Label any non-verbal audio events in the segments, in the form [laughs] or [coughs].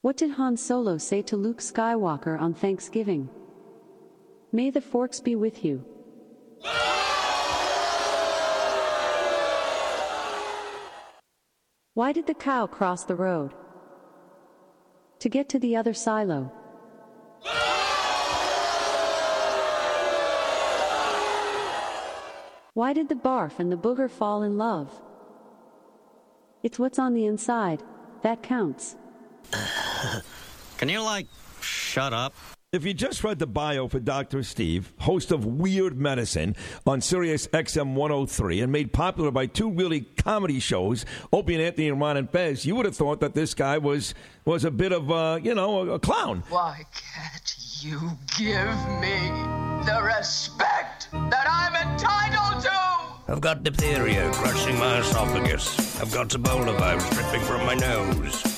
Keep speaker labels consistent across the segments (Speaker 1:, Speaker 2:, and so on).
Speaker 1: What did Han Solo say to Luke Skywalker on Thanksgiving? May the forks be with you. Why did the cow cross the road? To get to the other silo. Why did the barf and the booger fall in love? It's what's on the inside that counts. [laughs]
Speaker 2: Can you, like, shut up?
Speaker 3: If you just read the bio for Dr. Steve, host of Weird Medicine on Sirius XM 103 and made popular by two really comedy shows, Opie and Anthony and Ron and Fez, you would have thought that this guy was was a bit of a, you know, a, a clown.
Speaker 4: Why can't you give me the respect that I'm entitled to?
Speaker 2: I've got diphtheria crushing my esophagus. I've got Ebola virus dripping from my nose.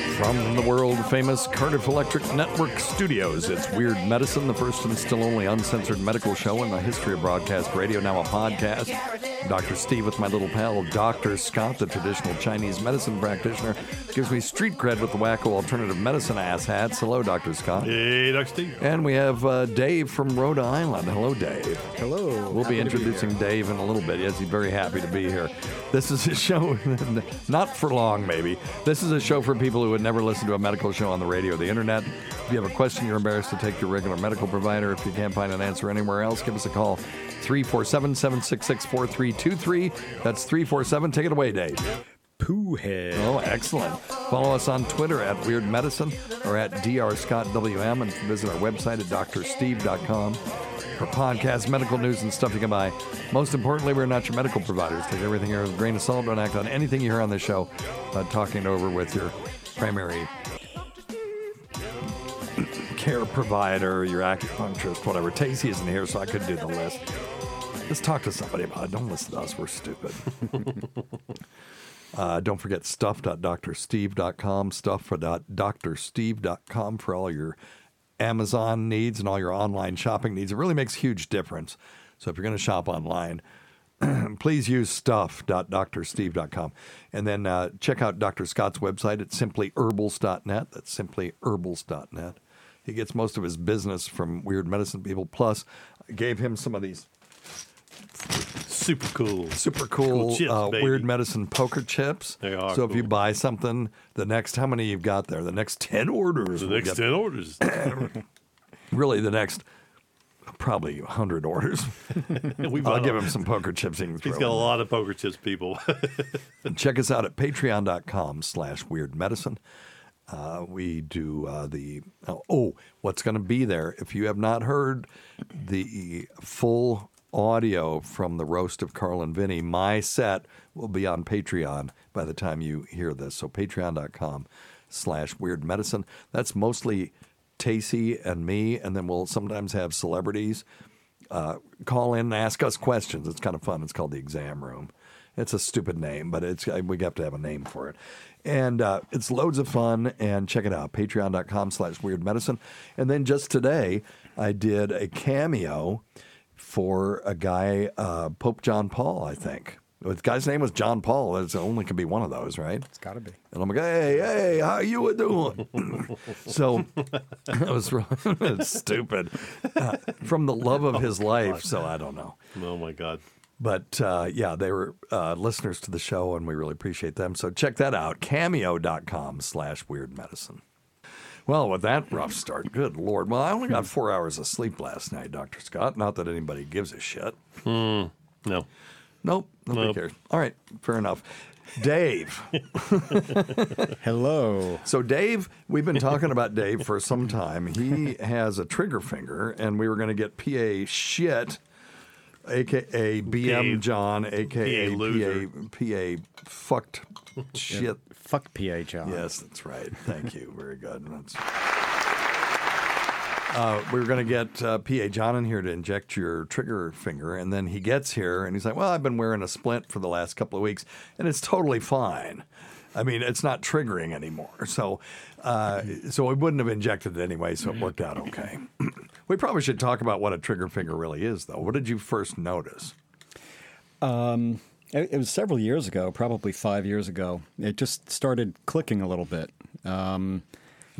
Speaker 5: From the world famous Cardiff Electric Network studios, it's Weird Medicine, the first and still only uncensored medical show in the history of broadcast radio, now a podcast. Dr. Steve with my little pal, Dr. Scott, the traditional Chinese medicine practitioner, gives me street cred with the wacko alternative medicine ass hats. Hello, Dr. Scott.
Speaker 6: Hey, Dr. Steve.
Speaker 5: And we have uh, Dave from Rhode Island. Hello, Dave.
Speaker 7: Hello.
Speaker 5: We'll be
Speaker 7: Happy be
Speaker 5: introducing
Speaker 7: here.
Speaker 5: Dave in a little bit. Yes, he's very happy to be here. This is a show, [laughs] not for long, maybe. This is a show for people who would never listen to a medical show on the radio or the internet. If you have a question you're embarrassed to take to your regular medical provider, if you can't find an answer anywhere else, give us a call 347 766 4323. That's 347. Take it away, Dave.
Speaker 7: Pooh head.
Speaker 5: Oh, excellent. Follow us on Twitter at Weird Medicine or at drscottwm and visit our website at drsteve.com for podcasts, medical news, and stuff you can buy. Most importantly, we're not your medical providers. Take everything here with a grain of salt. Don't act on anything you hear on this show. Uh, talking over with your primary care provider, your acupuncturist, whatever. Tacy isn't here, so I couldn't do the list. Just talk to somebody about it. Don't listen to us. We're stupid. Uh, don't forget stuff.drsteve.com, stuff.drsteve.com for all your Amazon needs and all your online shopping needs. It really makes a huge difference. So if you're going to shop online, [clears throat] please use stuff.drsteve.com. And then uh, check out Dr. Scott's website at simplyherbals.net. That's simplyherbals.net. He gets most of his business from weird medicine people. Plus, I gave him some of these
Speaker 6: Super cool.
Speaker 5: super cool,
Speaker 6: Cool chips,
Speaker 5: uh, weird medicine poker chips.
Speaker 6: They are
Speaker 5: So if you buy something, the next how many you've got there? The next ten orders.
Speaker 6: The next
Speaker 5: get-
Speaker 6: 10 orders. [coughs]
Speaker 5: Really, the next probably hundred orders. [laughs] I'll give him some poker chips. He throw
Speaker 6: got a lot of poker chips, people. [laughs]
Speaker 5: Check us out at patreon.com slash weird medicine. Uh, we do uh, the oh, oh, what's going to be there? If you have not heard the full audio from the roast of Carl and Vinny, my set will be on Patreon by the time you hear this. So patreon.com slash weird medicine. That's mostly Tacy and me, and then we'll sometimes have celebrities uh, call in and ask us questions. It's kind of fun. It's called the exam room. It's a stupid name, but it's we have to have a name for it. And uh, it's loads of fun. And check it out, patreon.com slash weird medicine. And then just today, I did a cameo for a guy, uh, Pope John Paul, I think. The guy's name was John Paul. It only could be one of those, right?
Speaker 7: It's got to be.
Speaker 5: And I'm like, hey, hey, how you a doing? [laughs] so [laughs] it was really [laughs] stupid. Uh, from the love of his life. So I don't know.
Speaker 6: Oh my God.
Speaker 5: But uh, yeah, they were uh, listeners to the show, and we really appreciate them. So check that out, cameo.com slash weird medicine. Well, with that rough start, good Lord. Well, I only got four hours of sleep last night, Dr. Scott. Not that anybody gives a shit.
Speaker 6: No.
Speaker 5: Nope, nobody
Speaker 6: Nope.
Speaker 5: cares. All right, fair enough. Dave. [laughs]
Speaker 7: Hello.
Speaker 5: So, Dave, we've been talking about Dave for some time. He has a trigger finger, and we were going to get PA shit, aka BM
Speaker 6: PA
Speaker 5: John, aka
Speaker 6: PA loser.
Speaker 5: PA, PA fucked shit.
Speaker 7: Fuck PA John.
Speaker 5: Yes, that's right. Thank you. Very good. That's... Uh, we were going to get uh, PA John in here to inject your trigger finger, and then he gets here and he's like, "Well, I've been wearing a splint for the last couple of weeks, and it's totally fine. I mean, it's not triggering anymore. So, uh, so we wouldn't have injected it anyway. So it worked out okay. [clears throat] we probably should talk about what a trigger finger really is, though. What did you first notice?
Speaker 7: It, it was several years ago, probably five years ago. It just started clicking a little bit. Um,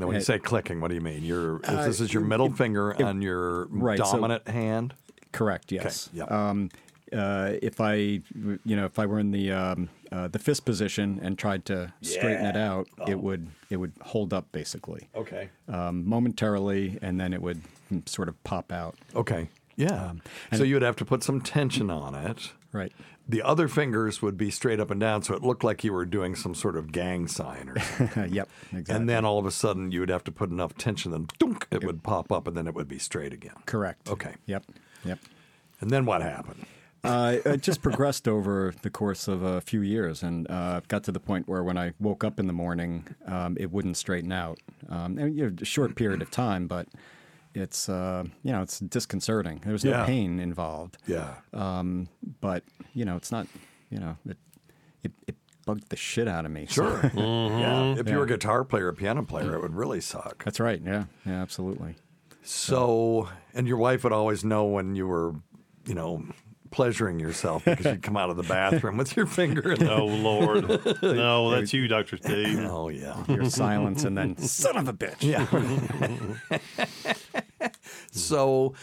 Speaker 5: Now, when you say clicking, what do you mean? Your is this is your middle finger on your
Speaker 7: right, so-
Speaker 5: dominant hand.
Speaker 7: correct. Yes.
Speaker 5: yeah.
Speaker 7: Um, uh, if I, you know, if I were in the um, uh, the fist position and tried to straighten it out, it would it would hold up basically
Speaker 5: Okay.
Speaker 7: um, momentarily, and then it would mm, sort of pop out.
Speaker 5: Okay. Yeah. so you would have to put some tension on it.
Speaker 7: Right.
Speaker 5: The other fingers would be straight up and down, so it looked like you were doing some sort of gang sign or something. [laughs]
Speaker 7: yep. Exactly.
Speaker 5: And then all of a sudden, you would have to put enough tension, then dunk, it would pop up, and then it would be straight again.
Speaker 7: correct.
Speaker 5: Okay.
Speaker 7: Yep. Yep.
Speaker 5: And then what happened?
Speaker 7: Uh, it just [laughs] progressed over the course of a few years, and uh, I've got to the point where when I woke up in the morning, um, it wouldn't straighten out. Um, and, you know, a short period of time, but it's uh, you know it's disconcerting. There's no
Speaker 5: Yeah.
Speaker 7: pain involved,
Speaker 5: Yeah.
Speaker 7: um, but you know it's not you know it it, it bugged the shit out of me. so-
Speaker 5: Sure. [laughs] Yeah. If you were a guitar player, a piano player, it would really suck.
Speaker 7: that's right. Yeah. Yeah. Absolutely.
Speaker 5: So, and your wife would always know when you were, you know, pleasuring yourself because you'd come out of the bathroom with your finger in [laughs] the
Speaker 6: Oh Lord. No, [laughs] that's you, Doctor Steve. [laughs]
Speaker 5: Oh yeah.
Speaker 7: Your silence, and then son of a bitch.
Speaker 5: Yeah. so,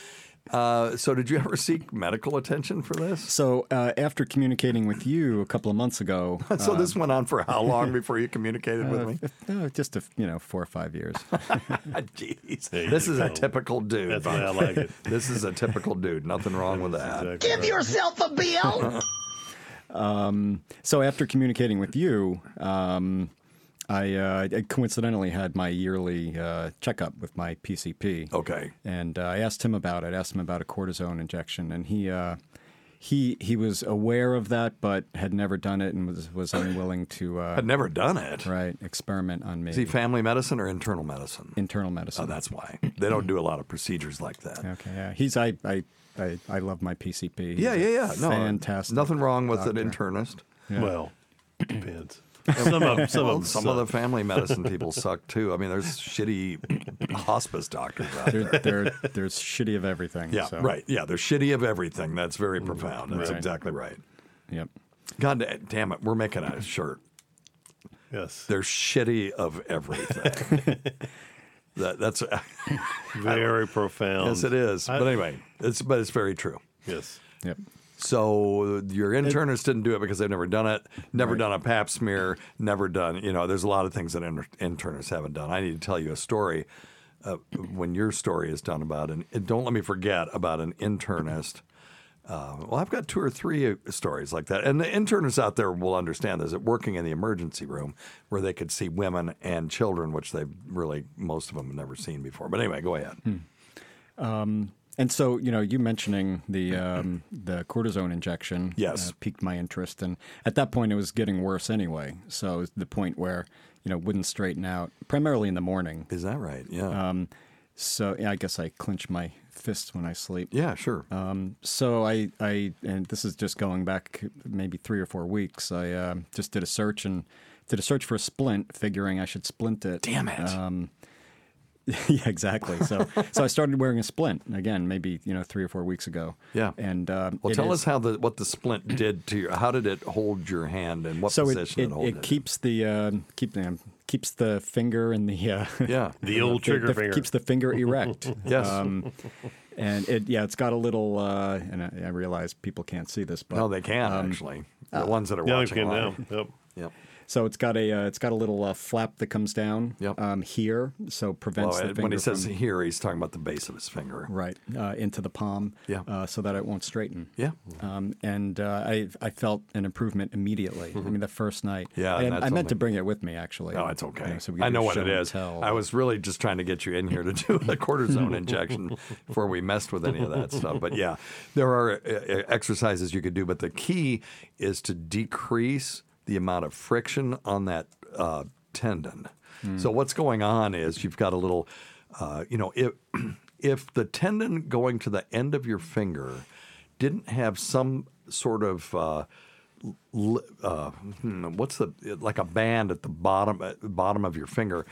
Speaker 5: uh, so did you ever seek medical attention for this?
Speaker 7: So uh, after communicating with you a couple of months ago, [laughs]
Speaker 5: So this went on for how long [laughs] before you communicated with me?
Speaker 7: Uh, just a, you know four or five years. [laughs]
Speaker 5: Jeez,
Speaker 6: There
Speaker 5: this
Speaker 6: you
Speaker 5: is a typical dude.
Speaker 6: That's the way I like it.
Speaker 5: This is a typical dude. Nothing wrong with that.
Speaker 6: Exactly right.
Speaker 4: yourself a bill.
Speaker 7: so after communicating with you, um, I, uh, I coincidentally had my yearly uh, checkup with my PCP.
Speaker 5: Okay.
Speaker 7: and uh, I asked him about it. I Asked him about a cortisone injection, and he. Uh, he he was aware of that, but had never done it, and was was unwilling to uh,
Speaker 5: I'd never done it.
Speaker 7: right experiment on me.
Speaker 5: Is he family medicine or internal medicine?
Speaker 7: Internal medicine.
Speaker 5: Oh, that's why they don't do a lot of procedures like that.
Speaker 7: okay. Yeah, he's I I I, I love my PCP. He's
Speaker 5: Yeah, yeah, yeah. No,
Speaker 7: fantastic.
Speaker 5: nothing wrong with
Speaker 7: doctor.
Speaker 5: an internist.
Speaker 6: Well, depends. Some of some
Speaker 5: Well,
Speaker 6: of
Speaker 5: some of the family medicine people suck too. I mean, there's shitty hospice doctors out
Speaker 7: There,
Speaker 5: there.
Speaker 7: there, there's shitty of everything.
Speaker 5: Yeah,
Speaker 7: so,
Speaker 5: right. Yeah, they're shitty of everything. That's very mm, profound. That's
Speaker 7: Right.
Speaker 5: exactly right.
Speaker 7: Yep.
Speaker 5: God damn it, we're making a shirt.
Speaker 6: yes,
Speaker 5: They're shitty of everything. [laughs] that, that's [laughs]
Speaker 6: very profound.
Speaker 5: yes, it is.
Speaker 6: I-
Speaker 5: but anyway, it's but it's very true.
Speaker 6: Yes.
Speaker 7: Yep.
Speaker 5: So your internist didn't do it because they've never done it, never done a pap smear, never done. You know, there's a lot of things that inter- internists haven't done. I need to tell you a story. Uh, when your story is done about an, don't let me forget about an internist Uh, well, I've got two or three uh, stories like that, and the internists out there will understand this. That working in the emergency room, where they could see women and children, which they've really most of them have never seen before. But anyway, go ahead.
Speaker 7: Um, and so, you know, you mentioning the um, the cortisone injection,
Speaker 5: Yes.
Speaker 7: uh, piqued my interest, and at that point, it was getting worse anyway. So, the point where you know wouldn't straighten out, primarily in the morning.
Speaker 5: Is that right? Yeah.
Speaker 7: Um, so, yeah, I guess I clench my fists when I sleep.
Speaker 5: Yeah, sure.
Speaker 7: Um, so I, I, and this is just going back maybe three or four weeks. I uh, just did a search and did a search for a splint, figuring I should splint it.
Speaker 5: Damn it.
Speaker 7: Um, [laughs] yeah, exactly. So, [laughs] so I started wearing a splint again, maybe you know three or four weeks ago.
Speaker 5: Yeah.
Speaker 7: And um,
Speaker 5: well, tell
Speaker 7: is-
Speaker 5: us how the what the splint did to you. How did it hold your hand, and what
Speaker 7: so it,
Speaker 5: position
Speaker 7: it,
Speaker 5: it, hold
Speaker 7: it keeps the uh, keep um, keeps the finger in the uh,
Speaker 5: Yeah. [laughs]
Speaker 6: The old trigger finger.
Speaker 7: keeps the finger erect.
Speaker 5: Yes.
Speaker 7: Um, and it yeah, it's got a little. Uh, and I, I realize people can't see this, but
Speaker 5: No, they can
Speaker 7: um,
Speaker 5: actually. The ones that are
Speaker 6: Yeah, we
Speaker 5: watching
Speaker 6: can now. Yep.
Speaker 5: Yep.
Speaker 7: So it's got a uh, it's got a little uh, flap that comes down
Speaker 5: Yep.
Speaker 7: um, here, so prevents
Speaker 5: Well,
Speaker 7: the finger
Speaker 5: when he says
Speaker 7: from,
Speaker 5: here, he's talking about the base of his finger.
Speaker 7: right uh, into the palm,
Speaker 5: Yeah.
Speaker 7: uh, so that it won't straighten.
Speaker 5: Yeah.
Speaker 7: Um, and uh, I I felt an improvement immediately. I mean, the first night.
Speaker 5: Yeah,
Speaker 7: I, I meant to bring it with me actually.
Speaker 5: No, it's okay.
Speaker 7: You know, so we
Speaker 5: I know what it is. I was really just trying to get you in here to do a cortisone [laughs] injection before we messed with any of that stuff. But yeah, there are uh, exercises you could do, but the key is to decrease the amount of friction on that uh, tendon. So what's going on is you've got a little, uh, you know, if [clears throat] if the tendon going to the end of your finger didn't have some sort of uh, uh, hmm, what's the like a band at the bottom at the bottom of your finger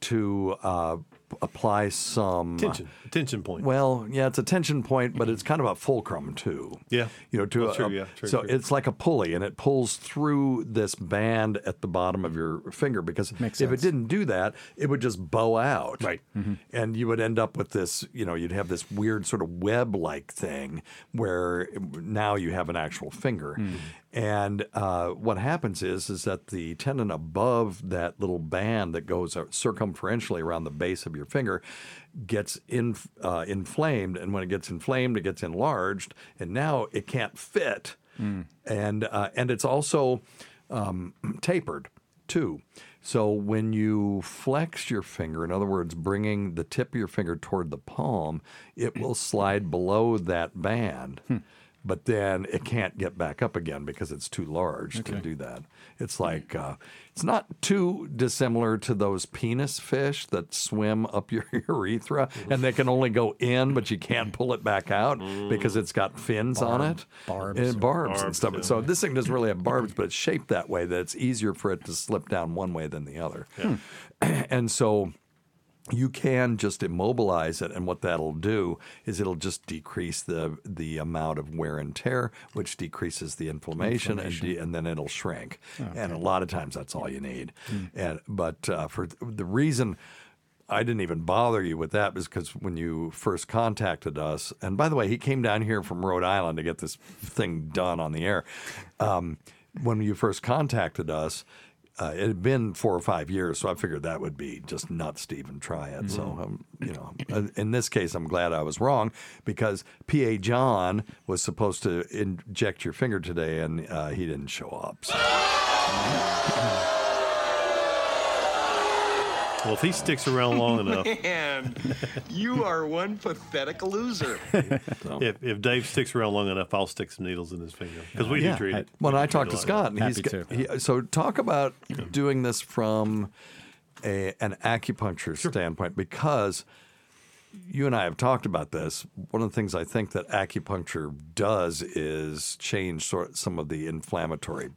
Speaker 5: to uh, apply some uh,
Speaker 6: Tension. Tension point.
Speaker 5: Well, yeah, it's a tension point, but it's kind of a fulcrum too.
Speaker 6: Yeah.
Speaker 5: you know, to
Speaker 6: Well, true,
Speaker 5: a-
Speaker 6: yeah, true,
Speaker 5: so
Speaker 6: true.
Speaker 5: it's like a pulley, and it pulls through this band at the bottom of your finger. Because
Speaker 7: Makes
Speaker 5: if it didn't do that, it would just bow out,
Speaker 6: Right. Mm-hmm.
Speaker 5: and you would end up with this. You know, you'd have this weird sort of web-like thing where now you have an actual finger. Mm-hmm. And uh, what happens is is that the tendon above that little band that goes circumferentially around the base of your finger gets in, uh, inflamed, and when it gets inflamed, it gets enlarged, and now it can't fit, and uh, and it's also um, [clears throat] tapered too. So when you flex your finger, in other words, bringing the tip of your finger toward the palm, it will slide below that band. But then it can't get back up again because it's too large to do that. It's like uh, it's not too dissimilar to those penis fish that swim up your [laughs] urethra and they can only go in, but you can't pull it back out because it's got fins on it,
Speaker 7: barbs.
Speaker 5: and barbs, and
Speaker 6: Barbs,
Speaker 5: stuff.
Speaker 6: yeah.
Speaker 5: So this thing doesn't really have [laughs] barbs, but it's shaped that way that it's easier for it to slip down one way than the other. [clears throat] and so you can just immobilize it, and what that'll do is it'll just decrease the the amount of wear and tear, which decreases the inflammation, And, de- and then it'll shrink. And a lot of times that's all you need. And but uh, for the reason. I didn't even bother you with that is because when you first contacted us, and by the way, he came down here from Rhode Island to get this thing done on the air. Um, when you first contacted us, uh, it had been four or five years, so I figured that would be just nuts to even try it. So, um, you know, uh, in this case, I'm glad I was wrong because PA John was supposed to inject your finger today, and uh, he didn't show up. So. [laughs]
Speaker 6: Well, if he sticks around long [laughs] enough,
Speaker 8: Man, you are one pathetic loser.
Speaker 6: if, if Dave sticks around long enough, I'll stick some needles in his finger because we
Speaker 5: Yeah.
Speaker 6: do treat it.
Speaker 5: When I
Speaker 6: treat
Speaker 5: talked to Scott, and he's
Speaker 7: Happy
Speaker 5: got- he, so talk about doing this from a, an acupuncture standpoint because you and I have talked about this. One of the things I think that acupuncture does is change sort some of the inflammatory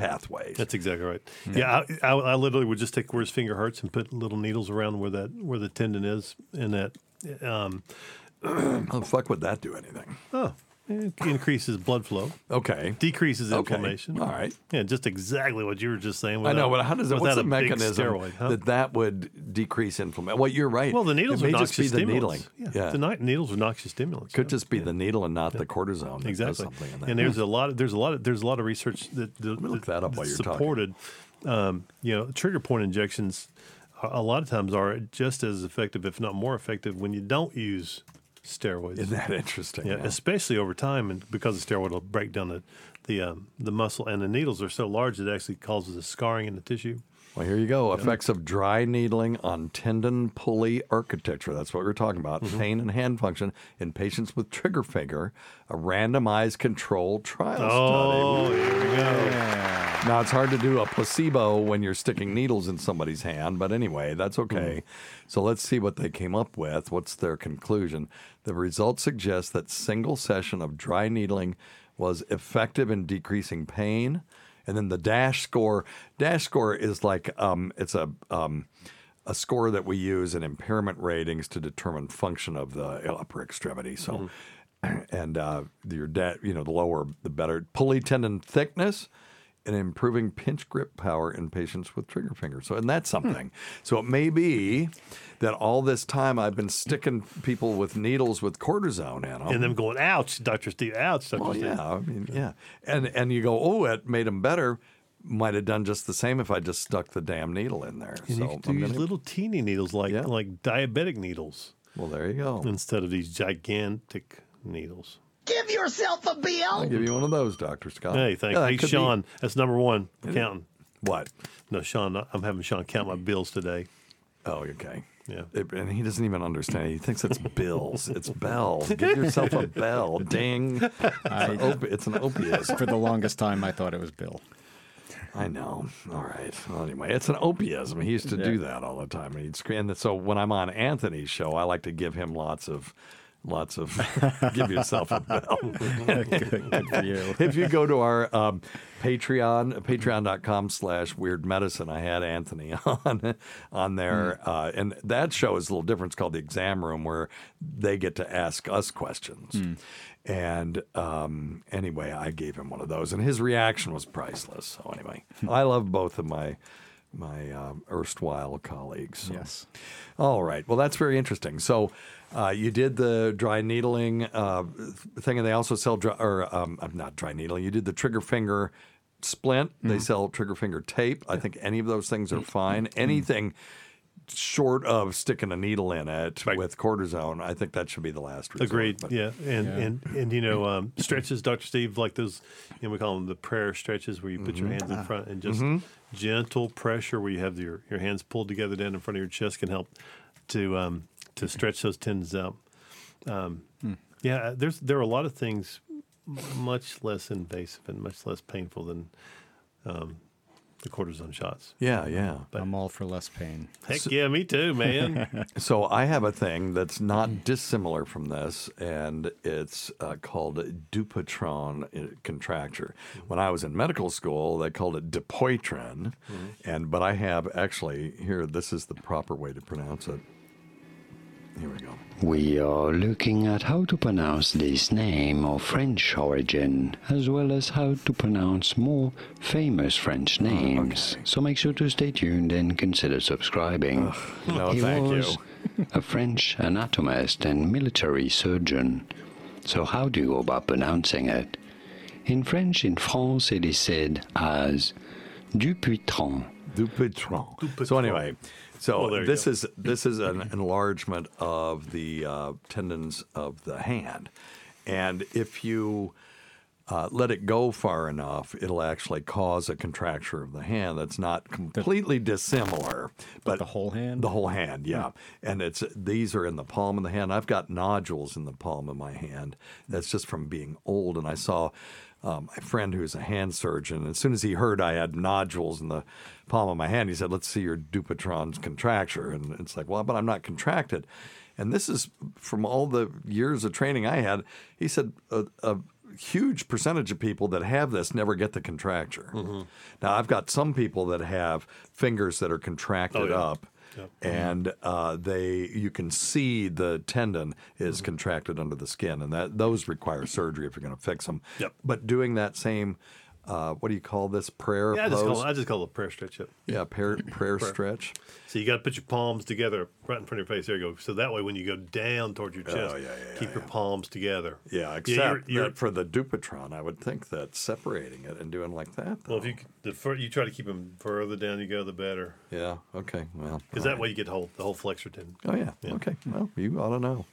Speaker 5: pathways.
Speaker 6: That's exactly right. Yeah, I, I, I literally would just take where his finger hurts and put little needles around where that where the tendon is, and that um,
Speaker 5: oh, fuck, would that do anything?
Speaker 6: oh, it increases blood flow,
Speaker 5: Okay.
Speaker 6: decreases
Speaker 5: Okay.
Speaker 6: inflammation.
Speaker 5: All right.
Speaker 6: Yeah, just exactly what you were just saying.
Speaker 5: I know,
Speaker 6: without-
Speaker 5: but how does it? What's
Speaker 6: without
Speaker 5: the
Speaker 6: a big
Speaker 5: mechanism
Speaker 6: steroid, huh?
Speaker 5: that that would decrease inflammation? Well, you're right.
Speaker 6: Well, the needles
Speaker 5: it
Speaker 6: are
Speaker 5: may just be the
Speaker 6: stimulants.
Speaker 5: needling.
Speaker 6: Yeah, the ni- needles are noxious stimulants.
Speaker 5: Could
Speaker 6: yeah.
Speaker 5: just be the needle and not the cortisone. that does
Speaker 6: exactly.
Speaker 5: something in that.
Speaker 6: And there's a lot. Of, there's a lot. Of, there's a lot of research that, that,
Speaker 5: look that up while you're talking.
Speaker 6: supported. Um, you know, trigger point injections a a lot of times are just as effective, if not more effective, when you don't use steroids.
Speaker 5: Isn't that interesting?
Speaker 6: Yeah,
Speaker 5: Yeah.
Speaker 6: especially over time, and because the steroid will break down the the um, the muscle, and the needles are so large that it actually causes a scarring in the tissue.
Speaker 5: Well, here you go. Effects of dry needling on tendon pulley architecture. That's what we're talking about.
Speaker 6: Mm-hmm.
Speaker 5: Pain and hand function in patients with trigger finger, a randomized controlled trial
Speaker 6: Oh,
Speaker 5: study.
Speaker 6: Oh, here we go.
Speaker 5: Now, it's hard to do a placebo when you're sticking needles in somebody's hand, but anyway, that's
Speaker 6: Mm-hmm.
Speaker 5: okay. So let's see what they came up with. What's their conclusion? The results suggest that single session of dry needling was effective in decreasing pain. And then the dash score, dash score is like um, it's a um, a score that we use in impairment ratings to determine function of the upper extremity. So, [clears throat] and uh, your da- you know the lower the better. Pulley tendon thickness and improving pinch grip power in patients with trigger finger. So, and that's hmm. something. So it may be that all this time I've been sticking people with needles with cortisone in them.
Speaker 6: And them going, ouch, Dr. Steve, ouch, Dr.
Speaker 5: Well,
Speaker 6: Steve.
Speaker 5: yeah, I mean, yeah, and and you go, oh, it made them better. Might have done just the same if I just stuck the damn needle in there.
Speaker 6: And
Speaker 5: so
Speaker 6: you can do
Speaker 5: gonna-
Speaker 6: little teeny needles like
Speaker 5: Yeah.
Speaker 6: like diabetic needles
Speaker 5: well, there you go.
Speaker 6: instead of these gigantic needles.
Speaker 8: Give yourself a
Speaker 5: I'll give you one of those, Doctor Scott.
Speaker 6: Hey, thank
Speaker 5: Yeah,
Speaker 6: you. Hey,
Speaker 5: could be-
Speaker 6: Sean, that's number one. Counting.
Speaker 5: What?
Speaker 6: No, Sean, I'm having Sean count my bills today.
Speaker 5: Oh, okay.
Speaker 6: Yeah.
Speaker 5: It- and he doesn't even understand. He thinks it's [laughs] bills. It's bell. [laughs] Give yourself a bell. Ding. [laughs] It's, an, opi- it's an opiate.
Speaker 7: For the longest time, I thought it was Bill.
Speaker 5: I know. All right. Well, anyway, it's an opiism. He used to do that all the time. And He'd scream. And so when I'm on Anthony's show, I like to give him lots of, lots of, [laughs] give yourself a bell. [laughs]
Speaker 7: good, good for you. [laughs]
Speaker 5: if you go to our um, Patreon, patreon.com slash weird medicine, I had Anthony on on there. Uh, and that show is a little different. It's called The Exam Room, where they get to ask us questions. And um, anyway, I gave him one of those, and his reaction was priceless. So anyway, I love both of my my um, erstwhile colleagues. so.
Speaker 7: Yes.
Speaker 5: All right. Well, that's very interesting. So, uh, you did the dry needling uh, thing, and they also sell dry, or um, uh, not dry needling. You did the trigger finger splint. They sell trigger finger tape. I think any of those things are fine. Anything short of sticking a needle in it with cortisone, I think that should be the last resort.
Speaker 6: Agreed.
Speaker 5: But-
Speaker 6: yeah, and
Speaker 7: Yeah.
Speaker 6: and and you know um, stretches, Doctor Steve, like those. You know, we call them the prayer stretches, where you put your
Speaker 5: Mm-hmm.
Speaker 6: hands in front and just gentle pressure, where you have your your hands pulled together down in front of your chest, can help to um, to stretch those tendons out. Um, Yeah, there's there are a lot of things much less invasive and much less painful than um, the cortisone shots.
Speaker 5: Yeah, yeah.
Speaker 7: But I'm all for less pain.
Speaker 6: Heck yeah, me too, man. [laughs]
Speaker 5: So I have a thing that's not dissimilar from this, and it's uh, called Dupuytren uh, contracture. When I was in medical school, they called it Dupuytren, and but I have actually here. This is the proper way to pronounce it. Here we go.
Speaker 9: We are looking at how to pronounce this name of French origin, as well as how to pronounce more famous French ah, names. So make sure to stay tuned and consider subscribing.
Speaker 5: no,
Speaker 9: he
Speaker 5: thank you.
Speaker 9: was [laughs] a French anatomist and military surgeon. So how do you go about pronouncing it? In French, in France, it is said as Dupuytren.
Speaker 5: Dupuytren. So anyway, so
Speaker 6: Well,
Speaker 5: this
Speaker 6: go.
Speaker 5: is this is an [clears throat] enlargement of the uh, tendons of the hand, and if you uh, let it go far enough, it'll actually cause a contracture of the hand that's not completely dissimilar, but,
Speaker 7: the whole hand?
Speaker 5: the whole hand, yeah. And it's these are in the palm of the hand. I've got nodules in the palm of my hand. That's just from being old. And I saw um, my friend who's a hand surgeon. As soon as he heard I had nodules in the palm of my hand, he said, "Let's see your Dupuytren's contracture." And it's like, well, but I'm not contracted. And this is from all the years of training I had. He said a, a huge percentage of people that have this never get the contracture. Now I've got some people that have fingers that are contracted
Speaker 6: Oh, yeah.
Speaker 5: up. And uh, they, you can see the tendon is contracted under the skin, and that those require surgery if you're going to fix them.
Speaker 6: Yep.
Speaker 5: But doing that same, uh, what do you call this prayer
Speaker 6: yeah, I just,
Speaker 5: pose?
Speaker 6: call, I just call it a prayer stretch.
Speaker 5: Yeah, [clears throat] prayer, prayer stretch.
Speaker 6: So you got to put your palms together right in front of your face. There you go. So that way, when you go down towards your chest,
Speaker 5: Oh, yeah, yeah,
Speaker 6: keep
Speaker 5: yeah,
Speaker 6: your palms together.
Speaker 5: Yeah,
Speaker 6: you're-
Speaker 5: except
Speaker 6: you're-
Speaker 5: that for the Dupuytren, I would think that separating it and doing like that.
Speaker 6: well, if you the fur, you try to keep them further down you go, the better.
Speaker 5: yeah, okay, well,
Speaker 6: Because that
Speaker 5: right.
Speaker 6: way you get the whole the whole flexor tendon.
Speaker 5: Oh yeah. Okay. Well, you ought to know.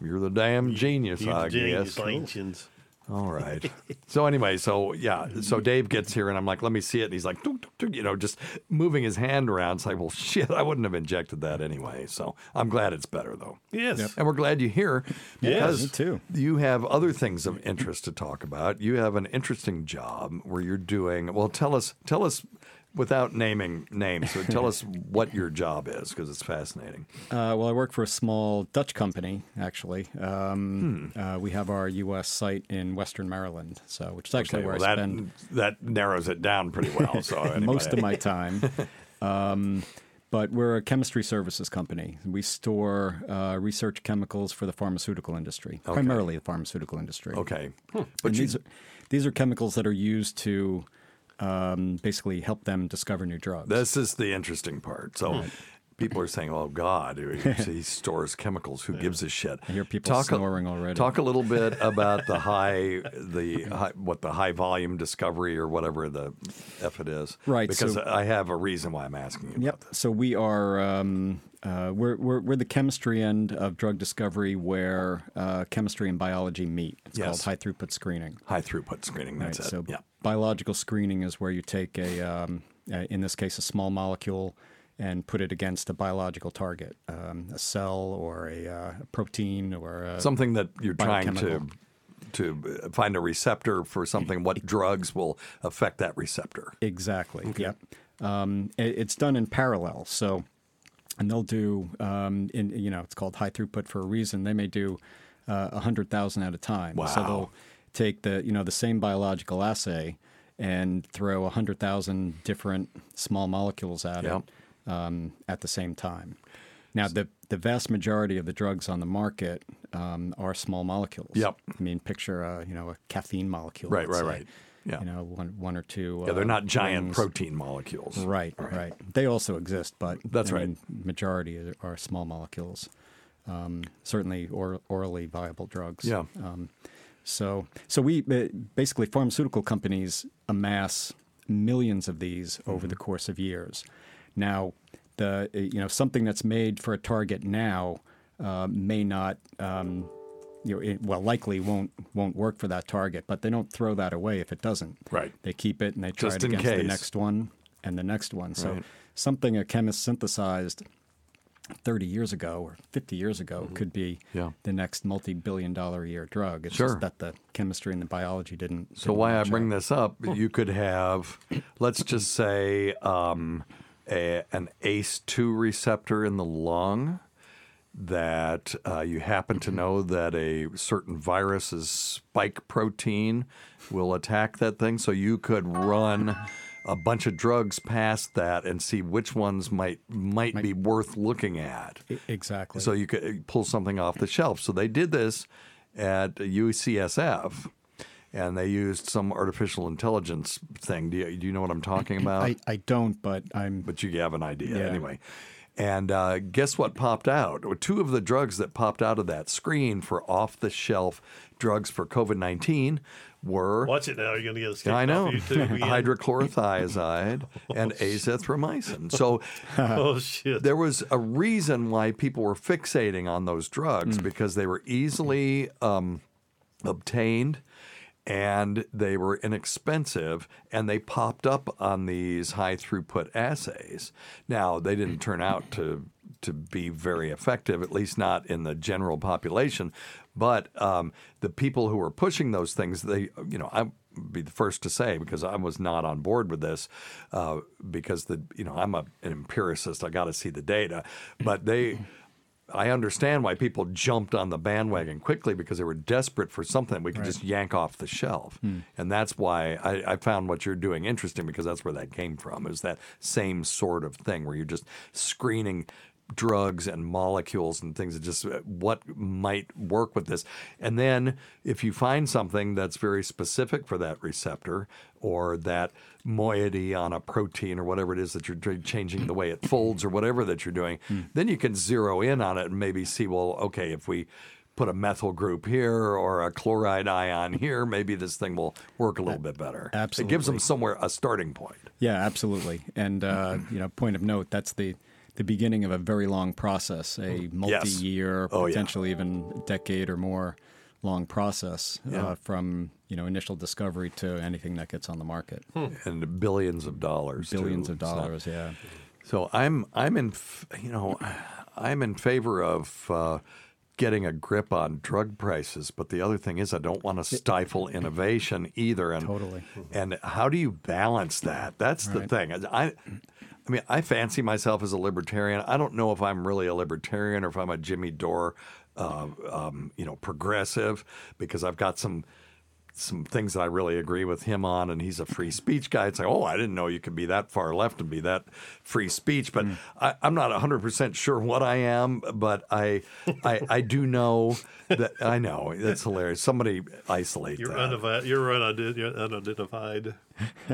Speaker 5: You're the damn genius,
Speaker 6: You're the
Speaker 5: I
Speaker 6: genius,
Speaker 5: guess.
Speaker 6: ancients.
Speaker 5: All right. so anyway, so yeah, so Dave gets here and I'm like, let me see it, and he's like, "Tuk, tuk, tuk," you know, just moving his hand around. It's like, well, shit, I wouldn't have injected that anyway. So I'm glad it's better though.
Speaker 6: Yes. Yep.
Speaker 5: And we're glad you're here because
Speaker 6: me too.
Speaker 5: you have other things of interest to talk about. You have an interesting job where you're doing. Well, tell us, tell us. Without naming names, so tell us [laughs] what your job is because it's fascinating.
Speaker 7: Uh, well, I work for a small Dutch company, actually. Um,
Speaker 5: Hmm.
Speaker 7: uh, we have our U.S. site in Western Maryland, so which is actually
Speaker 5: Okay,
Speaker 7: where
Speaker 5: well,
Speaker 7: I
Speaker 5: that
Speaker 7: spend
Speaker 5: that narrows it down pretty well. So [laughs]
Speaker 7: most of my [laughs] time. Um, but we're a chemistry services company. We store uh, research chemicals for the pharmaceutical industry,
Speaker 5: Okay.
Speaker 7: primarily the pharmaceutical industry.
Speaker 5: Okay.
Speaker 7: But
Speaker 5: But you-
Speaker 7: these, are, these are chemicals that are used to um, basically help them discover new drugs.
Speaker 5: This is the interesting part. So
Speaker 7: Right.
Speaker 5: People are saying, "Oh God, [laughs] he, stores chemicals. Who gives a shit?"
Speaker 7: I hear people snoring already.
Speaker 5: Talk a little bit [laughs] about the high, the high, what the high volume discovery or whatever the f it is.
Speaker 7: Right,
Speaker 5: Because
Speaker 7: so-
Speaker 5: I have a reason why I'm asking you.
Speaker 7: Yep. So we are um, uh, we're, we're we're the chemistry end of drug discovery where uh, chemistry and biology meet. It's
Speaker 5: Yes.
Speaker 7: called high throughput screening.
Speaker 5: High throughput screening. That's
Speaker 7: right.
Speaker 5: it.
Speaker 7: So
Speaker 5: yeah.
Speaker 7: biological screening is where you take a um, uh, in this case a small molecule and put it against a biological target, um, a cell or a, uh, protein or a
Speaker 5: Something that you're trying to to find a receptor for something. What drugs will affect that receptor?
Speaker 7: Exactly. Yep. Um, it- it's done in parallel. So, and they'll do, um, in you know, it's called high throughput for a reason. They may do uh, a hundred thousand at a time.
Speaker 5: Wow.
Speaker 7: So they'll take the you know the same biological assay and throw a hundred thousand different small molecules at
Speaker 5: Yep.
Speaker 7: it um, at the same time. Now, the the vast majority of the drugs on the market um, are small molecules.
Speaker 5: Yep.
Speaker 7: I mean, picture a you know a caffeine molecule.
Speaker 5: Right, right,
Speaker 7: say.
Speaker 5: right. Yeah.
Speaker 7: You know, one one or two.
Speaker 5: Yeah, they're
Speaker 7: uh,
Speaker 5: not giant
Speaker 7: rings.
Speaker 5: protein molecules.
Speaker 7: Right, right, They also exist, but
Speaker 5: That's
Speaker 7: I
Speaker 5: right.
Speaker 7: mean, majority are- small molecules. Um, certainly, or, orally viable drugs.
Speaker 5: Yeah.
Speaker 7: Um, so, so we basically pharmaceutical companies amass millions of these over
Speaker 5: Mm-hmm.
Speaker 7: the course of years. Now, the you know something that's made for a target now uh, may not. Um, you know, it, well, likely won't won't work for that target, but they don't throw that away if it doesn't.
Speaker 5: Right.
Speaker 7: They keep it and they try
Speaker 5: Just
Speaker 7: it
Speaker 5: in
Speaker 7: against the next one and the next one. So
Speaker 5: Right.
Speaker 7: something a chemist synthesized 30 years ago or 50 years ago could be
Speaker 5: Mm-hmm. Yeah.
Speaker 7: the next multi-billion dollar a year drug. It's
Speaker 5: Sure.
Speaker 7: just that the chemistry and the biology didn't.
Speaker 5: So
Speaker 7: didn't
Speaker 5: why I bring this up, you could have, let's just say, um, a, an ACE2 receptor in the lung that uh, you happen to know that a certain virus's spike protein will attack that thing. So you could run a bunch of drugs past that and see which ones might might, be worth looking at.
Speaker 7: Exactly.
Speaker 5: So you could uh, pull something off the shelf. So they did this at UCSF, and they used some artificial intelligence thing. Do you, do you know what I'm talking about?
Speaker 7: I, I don't, but I'm.
Speaker 5: but you have an idea
Speaker 7: Yeah.
Speaker 5: anyway. And uh, guess what popped out? Two of the drugs that popped out of that screen for off the shelf drugs for COVID 19 were.
Speaker 6: Watch it now. You're going to get a
Speaker 5: Yeah,
Speaker 6: stick
Speaker 5: I know.
Speaker 6: off YouTube.
Speaker 5: Hydrochlorothiazide [laughs] and azithromycin. So [laughs]
Speaker 6: oh shit!
Speaker 5: there was a reason why people were fixating on those drugs because they were easily um, obtained and they were inexpensive and they popped up on these high throughput assays. Now, they didn't turn out to to be very effective, at least not in the general population. But um, the people who were pushing those things, they, you know, I be the first to say because I was not on board with this uh, because the, you know, I'm a, an empiricist. I got to see the data, but they. I understand why people jumped on the bandwagon quickly because they were desperate for something we could just yank off the shelf. Hmm. And that's why I, I found what you're doing interesting because that's where that came from. Is that same sort of thing where you're just screening drugs and molecules and things that just uh, what might work with this. And then if you find something that's very specific for that receptor or that moiety on a protein or whatever it is that you're changing the way it folds or whatever that you're doing, then you can zero in on it and maybe see, well, okay, if we put a methyl group here or a chloride ion here, maybe this thing will work a little bit better. It gives them somewhere a starting point.
Speaker 7: Yeah, absolutely. And uh, [clears throat] you know, point of note, that's the the beginning of a very long process, a multi-year,
Speaker 5: Oh, yeah.
Speaker 7: potentially even decade or more long process
Speaker 5: Yeah.
Speaker 7: uh, from you know initial discovery to anything that gets on the market.
Speaker 5: and billions of dollars.
Speaker 7: Billions
Speaker 5: too.
Speaker 7: of
Speaker 5: So-
Speaker 7: dollars, yeah.
Speaker 5: So I'm I'm in you know I'm in favor of uh, getting a grip on drug prices, but the other thing is I don't want to stifle innovation either. And
Speaker 7: Totally.
Speaker 5: And how do you balance that? That's the thing. I. I mean, I fancy myself as a libertarian. I don't know if I'm really a libertarian or if I'm a Jimmy Dore, uh, um, you know, progressive, because I've got some some things that I really agree with him on, and he's a free speech guy. It's like, oh, I didn't know you could be that far left and be that free speech. But
Speaker 6: Mm.
Speaker 5: I, I'm not 100 percent sure what I am, but I, I, I do know that I know that's hilarious. Somebody isolate
Speaker 6: You're,
Speaker 5: that.
Speaker 6: unidentified, you're, unident- you're unidentified.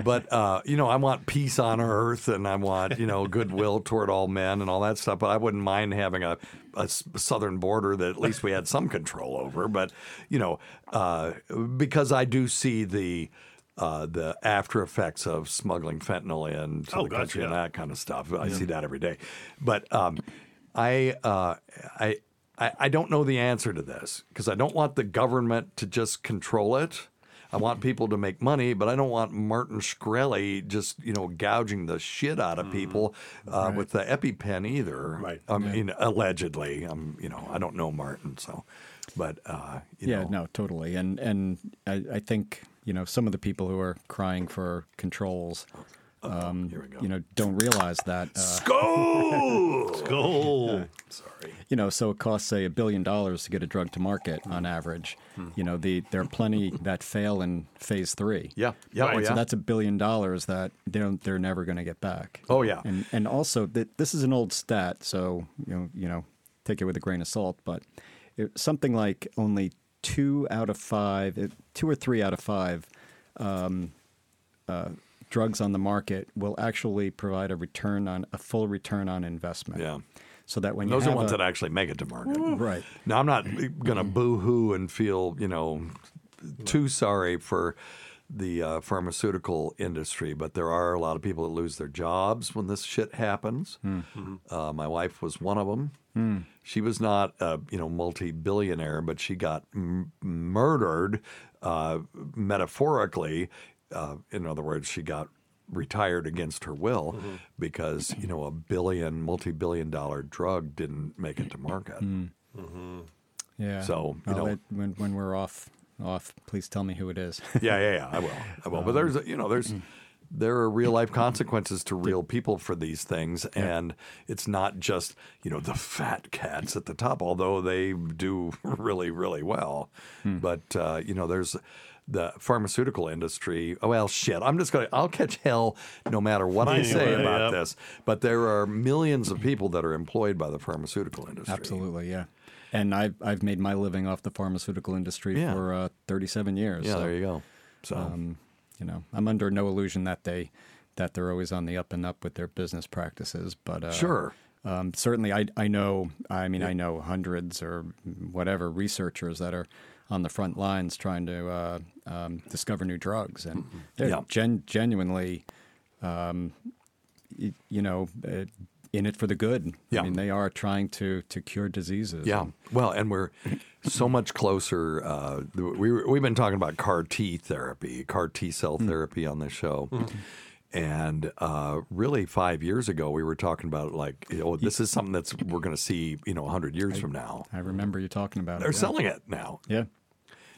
Speaker 5: But uh, you know, I want peace on earth, and I want you know goodwill toward all men and all that stuff. But I wouldn't mind having a, a southern border that at least we had some control over. But you know, uh, because I do see the. Uh, the after effects of smuggling fentanyl into
Speaker 6: Oh,
Speaker 5: the
Speaker 6: gotcha,
Speaker 5: country and that kind of stuff. I see that every day. But um, I, uh, I, I, I don't know the answer to this because I don't want the government to just control it. I want people to make money, but I don't want Martin Shkreli just you know gouging the shit out of people uh, with the EpiPen either. Right. I mean, allegedly. Um, you know, I don't know Martin, so, but uh, you
Speaker 7: yeah,
Speaker 5: know,
Speaker 7: no, totally. And and I, I think you know some of the people who are crying for controls, um, you know, don't realize that. Uh,
Speaker 5: Skull! [laughs]
Speaker 6: Skull!
Speaker 5: Sorry.
Speaker 7: You know, so it costs say a billion dollars to get a drug to market on average. You know, the there are plenty that fail in phase three.
Speaker 5: Yeah, yeah, oh,
Speaker 7: And So that's a billion dollars that they're they're never going to get back.
Speaker 5: Oh, yeah.
Speaker 7: And and also th- this is an old stat, so you know you know take it with a grain of salt, but it, something like only two out of five, it, two or three out of five. Drugs on the market will actually provide a return on a full return on investment.
Speaker 5: Yeah.
Speaker 7: So that when
Speaker 5: those
Speaker 7: you
Speaker 5: are
Speaker 7: have
Speaker 5: ones
Speaker 7: a-
Speaker 5: that actually make it to market.
Speaker 7: Right.
Speaker 5: Now, I'm not going to boo hoo and feel, you know, too sorry for the uh, pharmaceutical industry, but there are a lot of people that lose their jobs when this shit happens. Uh, my wife was one of them.
Speaker 7: Hmm.
Speaker 5: She was not a you know multi-billionaire, but she got m- murdered uh, metaphorically. Uh, in other words, she got retired against her will
Speaker 7: Mm-hmm.
Speaker 5: because you know a billion, multi-billion-dollar drug didn't make it to market.
Speaker 7: Hmm. Yeah.
Speaker 5: So, you
Speaker 7: Well,
Speaker 5: know-
Speaker 7: it- when when we're off off, please tell me who it is. [laughs]
Speaker 5: yeah, yeah, yeah. I will. I will. But there's, you know, there's there are real life consequences to real people for these things, and it's not just you know the fat cats at the top, although they do [laughs] really, really well. But uh, you know, there's the pharmaceutical industry. Oh well, shit. I'm just gonna. I'll catch hell no matter what I say about
Speaker 6: yep.
Speaker 5: this. But there are millions of people that are employed by the pharmaceutical industry.
Speaker 7: Absolutely, yeah. And I've I've made my living off the pharmaceutical industry
Speaker 5: Yeah.
Speaker 7: for uh, 37 years.
Speaker 5: Yeah,
Speaker 7: so,
Speaker 5: there you go. So
Speaker 7: um, you know, I'm under no illusion that they that they're always on the up and up with their business practices. But uh,
Speaker 5: Sure.
Speaker 7: um, certainly, I I know. I mean, I know hundreds or whatever researchers that are on the front lines trying to uh, um, discover new drugs, and they're
Speaker 5: Yeah.
Speaker 7: gen- genuinely, um, y- you know. Uh, in it for the good.
Speaker 5: Yeah.
Speaker 7: I mean, they are trying to to cure diseases.
Speaker 5: Yeah. Well, and we're so much closer. Uh, we we've been talking about CAR T therapy, CAR T cell therapy on this show. And uh, really, five years ago, we were talking about like, oh, this is something that's we're going to see, you know, hundred years from now.
Speaker 7: I remember you talking about it.
Speaker 5: They're
Speaker 7: it. yeah.
Speaker 5: selling it now.
Speaker 7: Yeah.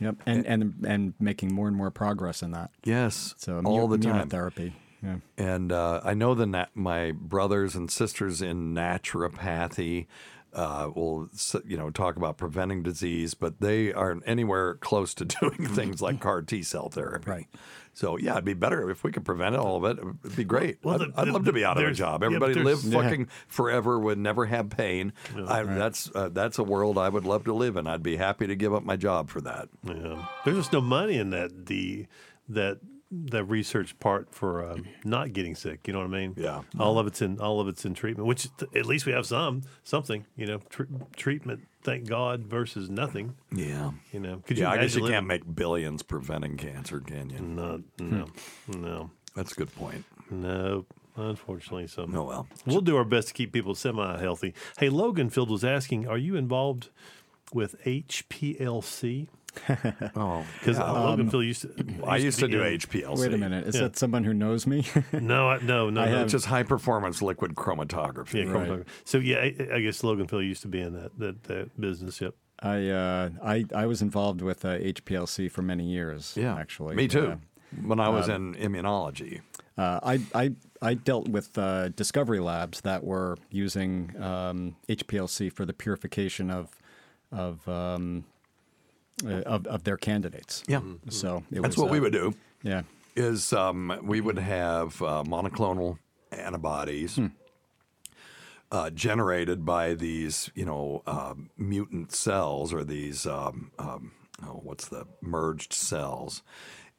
Speaker 7: Yep. And and and making more and more progress in that.
Speaker 5: Yes,
Speaker 7: So
Speaker 5: all the time.
Speaker 7: immunotherapy. Yeah.
Speaker 5: And uh, I know the nat- my brothers and sisters in naturopathy uh, will, you know, talk about preventing disease, but they aren't anywhere close to [laughs] doing things like CAR T cell therapy.
Speaker 7: Right.
Speaker 5: So yeah, it'd be better if we could prevent all of it. It'd be great.
Speaker 6: Well,
Speaker 5: I'd, I'd love to be out of a job.
Speaker 6: yeah,
Speaker 5: Everybody live
Speaker 6: there's-
Speaker 5: fucking forever would never have pain. I, That's uh, that's a world I would love to live in. I'd be happy to give up my job for that.
Speaker 6: Yeah. There's just no money in that the that the research part for um, not getting sick. You know what I mean?
Speaker 5: Yeah.
Speaker 6: All of it's in all of it's in treatment, which th- at least we have some something. You know, tr- treatment. Thank God versus nothing.
Speaker 5: Yeah.
Speaker 6: You know, could
Speaker 5: yeah,
Speaker 6: you
Speaker 5: I guess you can't make billions preventing cancer, can you?
Speaker 6: No, no, no.
Speaker 5: That's a good point.
Speaker 6: No, Unfortunately, so.
Speaker 5: Oh well.
Speaker 6: We'll do our best to keep people semi healthy. Hey, Logan Field was asking, are you involved with HPLC? [laughs]
Speaker 5: oh,
Speaker 6: because
Speaker 5: yeah.
Speaker 6: Logan
Speaker 5: Um,
Speaker 6: Field used to.
Speaker 5: I used to
Speaker 6: be
Speaker 5: do
Speaker 6: in-
Speaker 5: HPLC.
Speaker 7: Wait a minute. Is
Speaker 6: Yeah.
Speaker 7: that someone who knows me? [laughs] [laughs]
Speaker 6: No, I, no, no,
Speaker 7: I
Speaker 6: no.
Speaker 7: have-
Speaker 5: just high performance liquid chromatography.
Speaker 6: Yeah, chromatography. So yeah, I, I guess Logan Phil used to be in that that, that business. Yep.
Speaker 7: I, uh, I I was involved with uh, HPLC for many years.
Speaker 5: Yeah,
Speaker 7: actually,
Speaker 5: me too.
Speaker 7: Uh,
Speaker 5: when I was
Speaker 7: um,
Speaker 5: in immunology.
Speaker 7: Uh, I, I I dealt with uh, discovery labs that were using um, HPLC for the purification of of um, of, of their candidates.
Speaker 5: Yeah.
Speaker 7: So it
Speaker 5: That's
Speaker 7: was,
Speaker 5: what we
Speaker 7: uh,
Speaker 5: would do.
Speaker 7: Yeah.
Speaker 5: Is um, we would have uh, monoclonal antibodies uh, generated by these, you know, um, mutant cells or these, um, um, oh, what's the merged cells.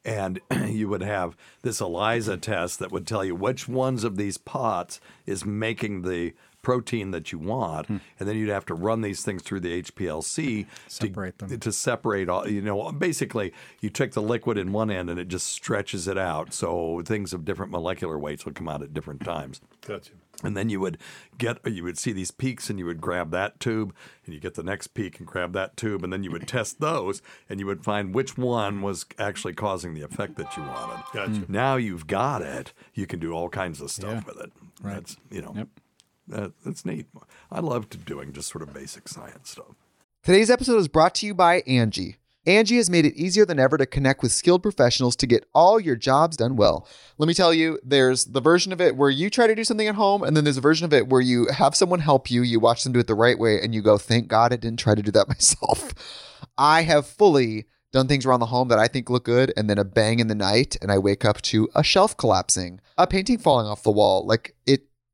Speaker 5: And [clears throat] you would have this ELISA test that would tell you which ones of these pots is making the protein that you want, hmm. and then you'd have to run these things through the HPLC [laughs]
Speaker 7: Separate
Speaker 5: to,
Speaker 7: them.
Speaker 5: to separate all. You know, basically, you take the liquid in one end and it just stretches it out, so things of different molecular weights would come out at different times.
Speaker 6: Gotcha.
Speaker 5: And then you would get, you would see these peaks, and you would grab that tube, and you get the next peak and grab that tube, and then you would test those, and you would find which one was actually causing the effect that you wanted.
Speaker 6: Gotcha.
Speaker 5: Now you've got it, you can do all kinds of stuff
Speaker 7: Yeah.
Speaker 5: with it.
Speaker 7: Right.
Speaker 5: That's you know,
Speaker 7: Yep.
Speaker 5: That, that's neat. I loved doing just sort of basic science stuff.
Speaker 10: Today's episode is brought to you by Angi. Angi has made it easier than ever to connect with skilled professionals to get all your jobs done well. Let me tell you, there's the version of it where you try to do something at home, and then there's a version of it where you have someone help you, you watch them do it the right way, and you go, thank God I didn't try to do that [laughs] myself. I have fully done things around the home that I think look good, and then a bang in the night, and I wake up to a shelf collapsing, a painting falling off the wall. Like it,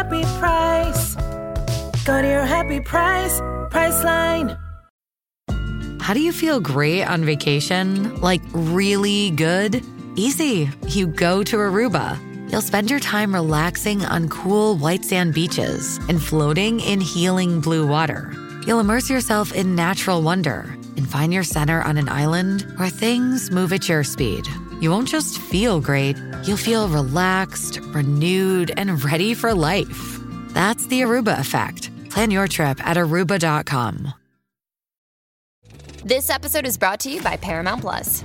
Speaker 11: happy price. Go to your happy price, Priceline.
Speaker 12: How do you feel great on vacation? Like really good? Easy. You go to Aruba. You'll spend your time relaxing on cool white sand beaches and floating in healing blue water. You'll immerse yourself in natural wonder and find your center on an island where things move at your speed. You won't just feel great, you'll feel relaxed, renewed, and ready for life. That's the Aruba effect. Plan your trip at aruba.com.
Speaker 13: This episode is brought to you by Paramount Plus.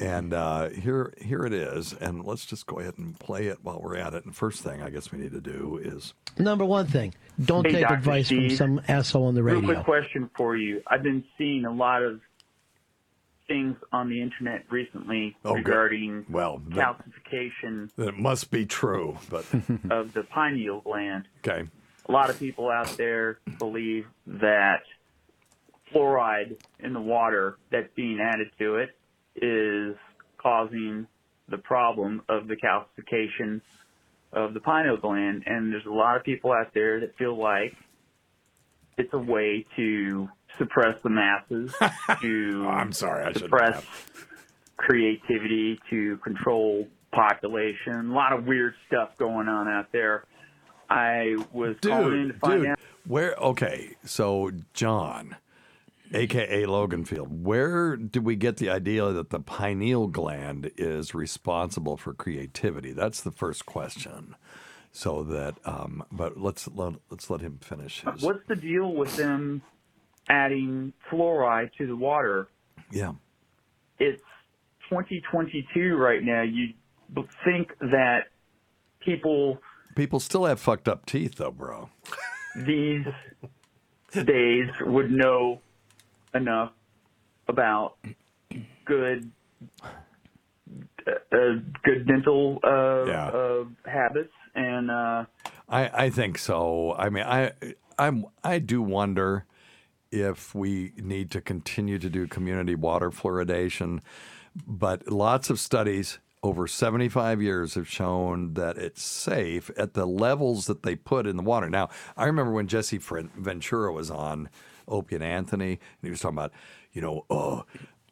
Speaker 5: and uh, here here it is. And let's just go ahead and play it while we're at it. And first thing I guess we need to do is
Speaker 14: Number one thing, don't
Speaker 15: Hey,
Speaker 14: take
Speaker 15: Dr.
Speaker 14: advice from some asshole on the radio.
Speaker 15: Real
Speaker 14: radio.
Speaker 15: quick question for you. I've been seeing a lot of things on the internet recently
Speaker 5: Oh, good.
Speaker 15: regarding
Speaker 5: Well, that-
Speaker 15: calcification
Speaker 5: it must be true. But [laughs]
Speaker 15: of the pineal gland.
Speaker 5: okay,
Speaker 15: A lot of people out there believe that fluoride in the water that's being added to it is causing the problem of the calcification of the pineal gland. And there's a lot of people out there that feel like it's a way to suppress the masses, [laughs] to oh,
Speaker 5: I'm sorry, I
Speaker 15: suppress creativity, to control population. A lot of weird stuff going on out there. I was calling in to
Speaker 5: Dude,
Speaker 15: find
Speaker 5: dude,
Speaker 15: out.
Speaker 5: where? Okay, so John, aka Loganfield, where did we get the idea that the pineal gland is responsible for creativity? That's the first question. So that, um, but let's let, let's let him finish his.
Speaker 15: What's the deal with them adding fluoride to the water?
Speaker 5: Yeah.
Speaker 15: It's 2022 right now. You think that people
Speaker 5: People still have fucked up teeth, though, bro.
Speaker 15: these days would know enough about good uh, good dental uh,
Speaker 5: Yeah.
Speaker 15: uh, habits and uh,
Speaker 5: I, I think so. I mean, I I'm I do wonder if we need to continue to do community water fluoridation, but lots of studies over 75 years have shown that it's safe at the levels that they put in the water. Now, I remember when Jesse Ventura was on Opie and Anthony, and he was talking about, you know, uh,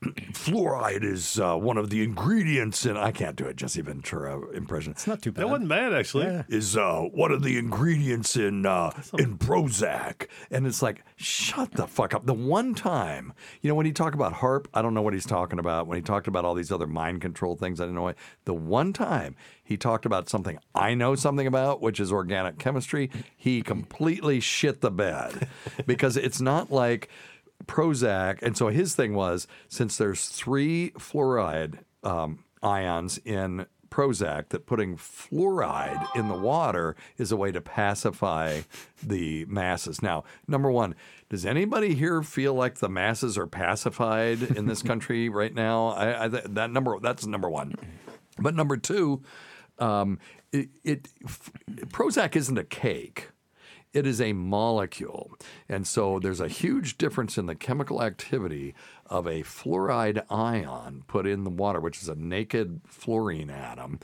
Speaker 5: fluoride is uh, one of the ingredients in I can't do a Jesse Ventura impression. It's
Speaker 7: not too bad.
Speaker 6: That wasn't bad, actually.
Speaker 5: Is uh, one of the ingredients in uh, in Prozac, and it's like shut the fuck up. The one time, you know, when he talked about HAARP, I don't know what he's talking about. When he talked about all these other mind control things, I didn't know. What, the one time he talked about something I know something about, which is organic chemistry, he completely shit the bed [laughs] because it's not like Prozac. And so his thing was since there's three fluoride um, ions in Prozac, that putting fluoride in the water is a way to pacify the masses. Now, number one, does anybody here feel like the masses are pacified in this [laughs] country right now? I, I, that number that's number one. But number two, um, it, it f- Prozac isn't a cake. It is a molecule. And so there's a huge difference in the chemical activity of a fluoride ion put in the water, which is a naked fluorine atom,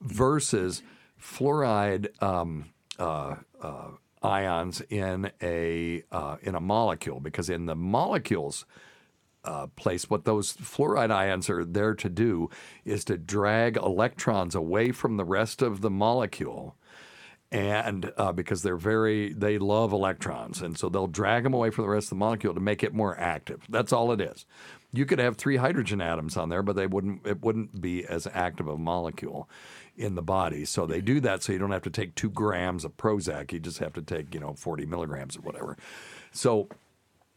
Speaker 5: versus fluoride um, uh, uh, ions in a uh, in a molecule. Because in the molecules uh, place, what those fluoride ions are there to do is to drag electrons away from the rest of the molecule and uh, because they're very they love electrons and so they'll drag them away from the rest of the molecule to make it more active. That's all it is. You could have three hydrogen atoms on there but they wouldn't it wouldn't be as active a molecule in the body. So they do that so you don't have to take two grams of prozac. You just have to take you know 40 milligrams or whatever. So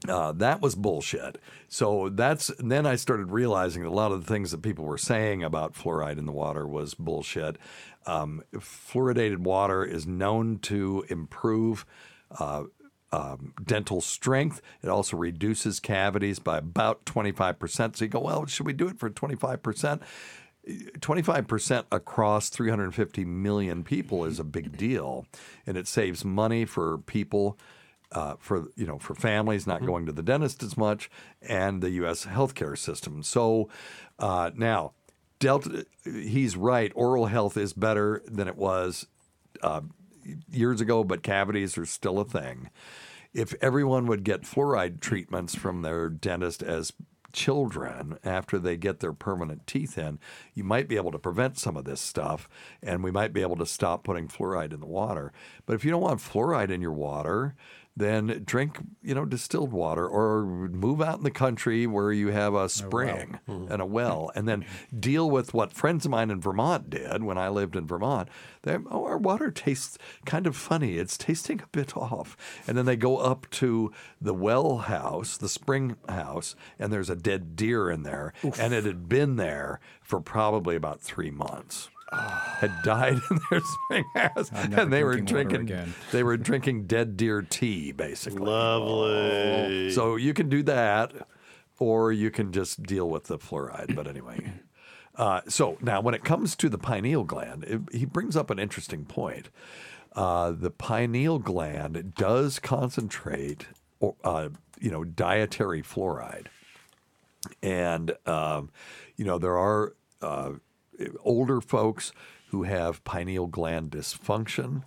Speaker 5: uh, that was bullshit. So that's then I started realizing a lot of the things that people were saying about fluoride in the water was bullshit. Um, fluoridated water is known to improve. Uh, um, dental strength. It also reduces cavities by about 25%. So you go, well, should we do it for 25%? 25% across 350 million people is a big deal, and it saves money for people uh, for you know for families not going to the dentist as much and the U.S. healthcare system. So uh, now, Delta, he's right. Oral health is better than it was uh, years ago, but cavities are still a thing. If everyone would get fluoride treatments from their dentist as children after they get their permanent teeth in, you might be able to prevent some of this stuff and we might be able to stop putting fluoride in the water. But if you don't want fluoride in your water, then drink, you know, distilled water or move out in the country where you have a spring mm-hmm. and a well and then deal with what friends of mine in Vermont did when I lived in Vermont. They, oh, our water tastes kind of funny. It's tasting a bit off. And then they go up to the well house, the spring house, and there's a dead deer in there. And it had been there for probably about three months. Had died in their spring [laughs] house, and they were
Speaker 7: drinking water
Speaker 5: drinking.
Speaker 7: again.
Speaker 5: They were drinking dead deer tea, basically.
Speaker 6: Lovely.
Speaker 5: So you can do that, or you can just deal with the fluoride. But anyway, uh, so now when it comes to the pineal gland, it, he brings up an interesting point. Uh, the pineal gland does concentrate or, uh, you know, dietary fluoride. And, um, you know, there are uh, older folks who have pineal gland dysfunction.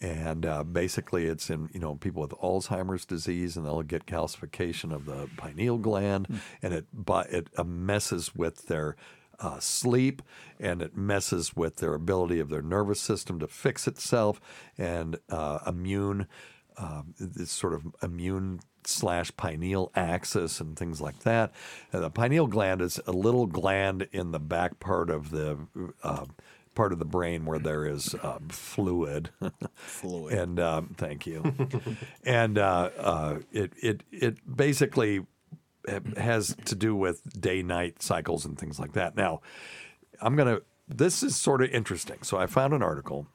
Speaker 5: And uh, basically, it's in you know people with Alzheimer's disease, and they'll get calcification of the pineal gland, and it it uh, messes with their uh, sleep, and it messes with their ability of their nervous system to fix itself, and uh, immune, um, this sort of immune slash pineal axis and things like that. And the pineal gland is a little gland in the back part of the uh, part of the brain where there is um, fluid.
Speaker 16: Fluid. [laughs]
Speaker 5: and um, thank you. and uh, uh, it it it basically has to do with day night cycles and things like that. Now, I'm gonna. This is sort of interesting. So I found an article,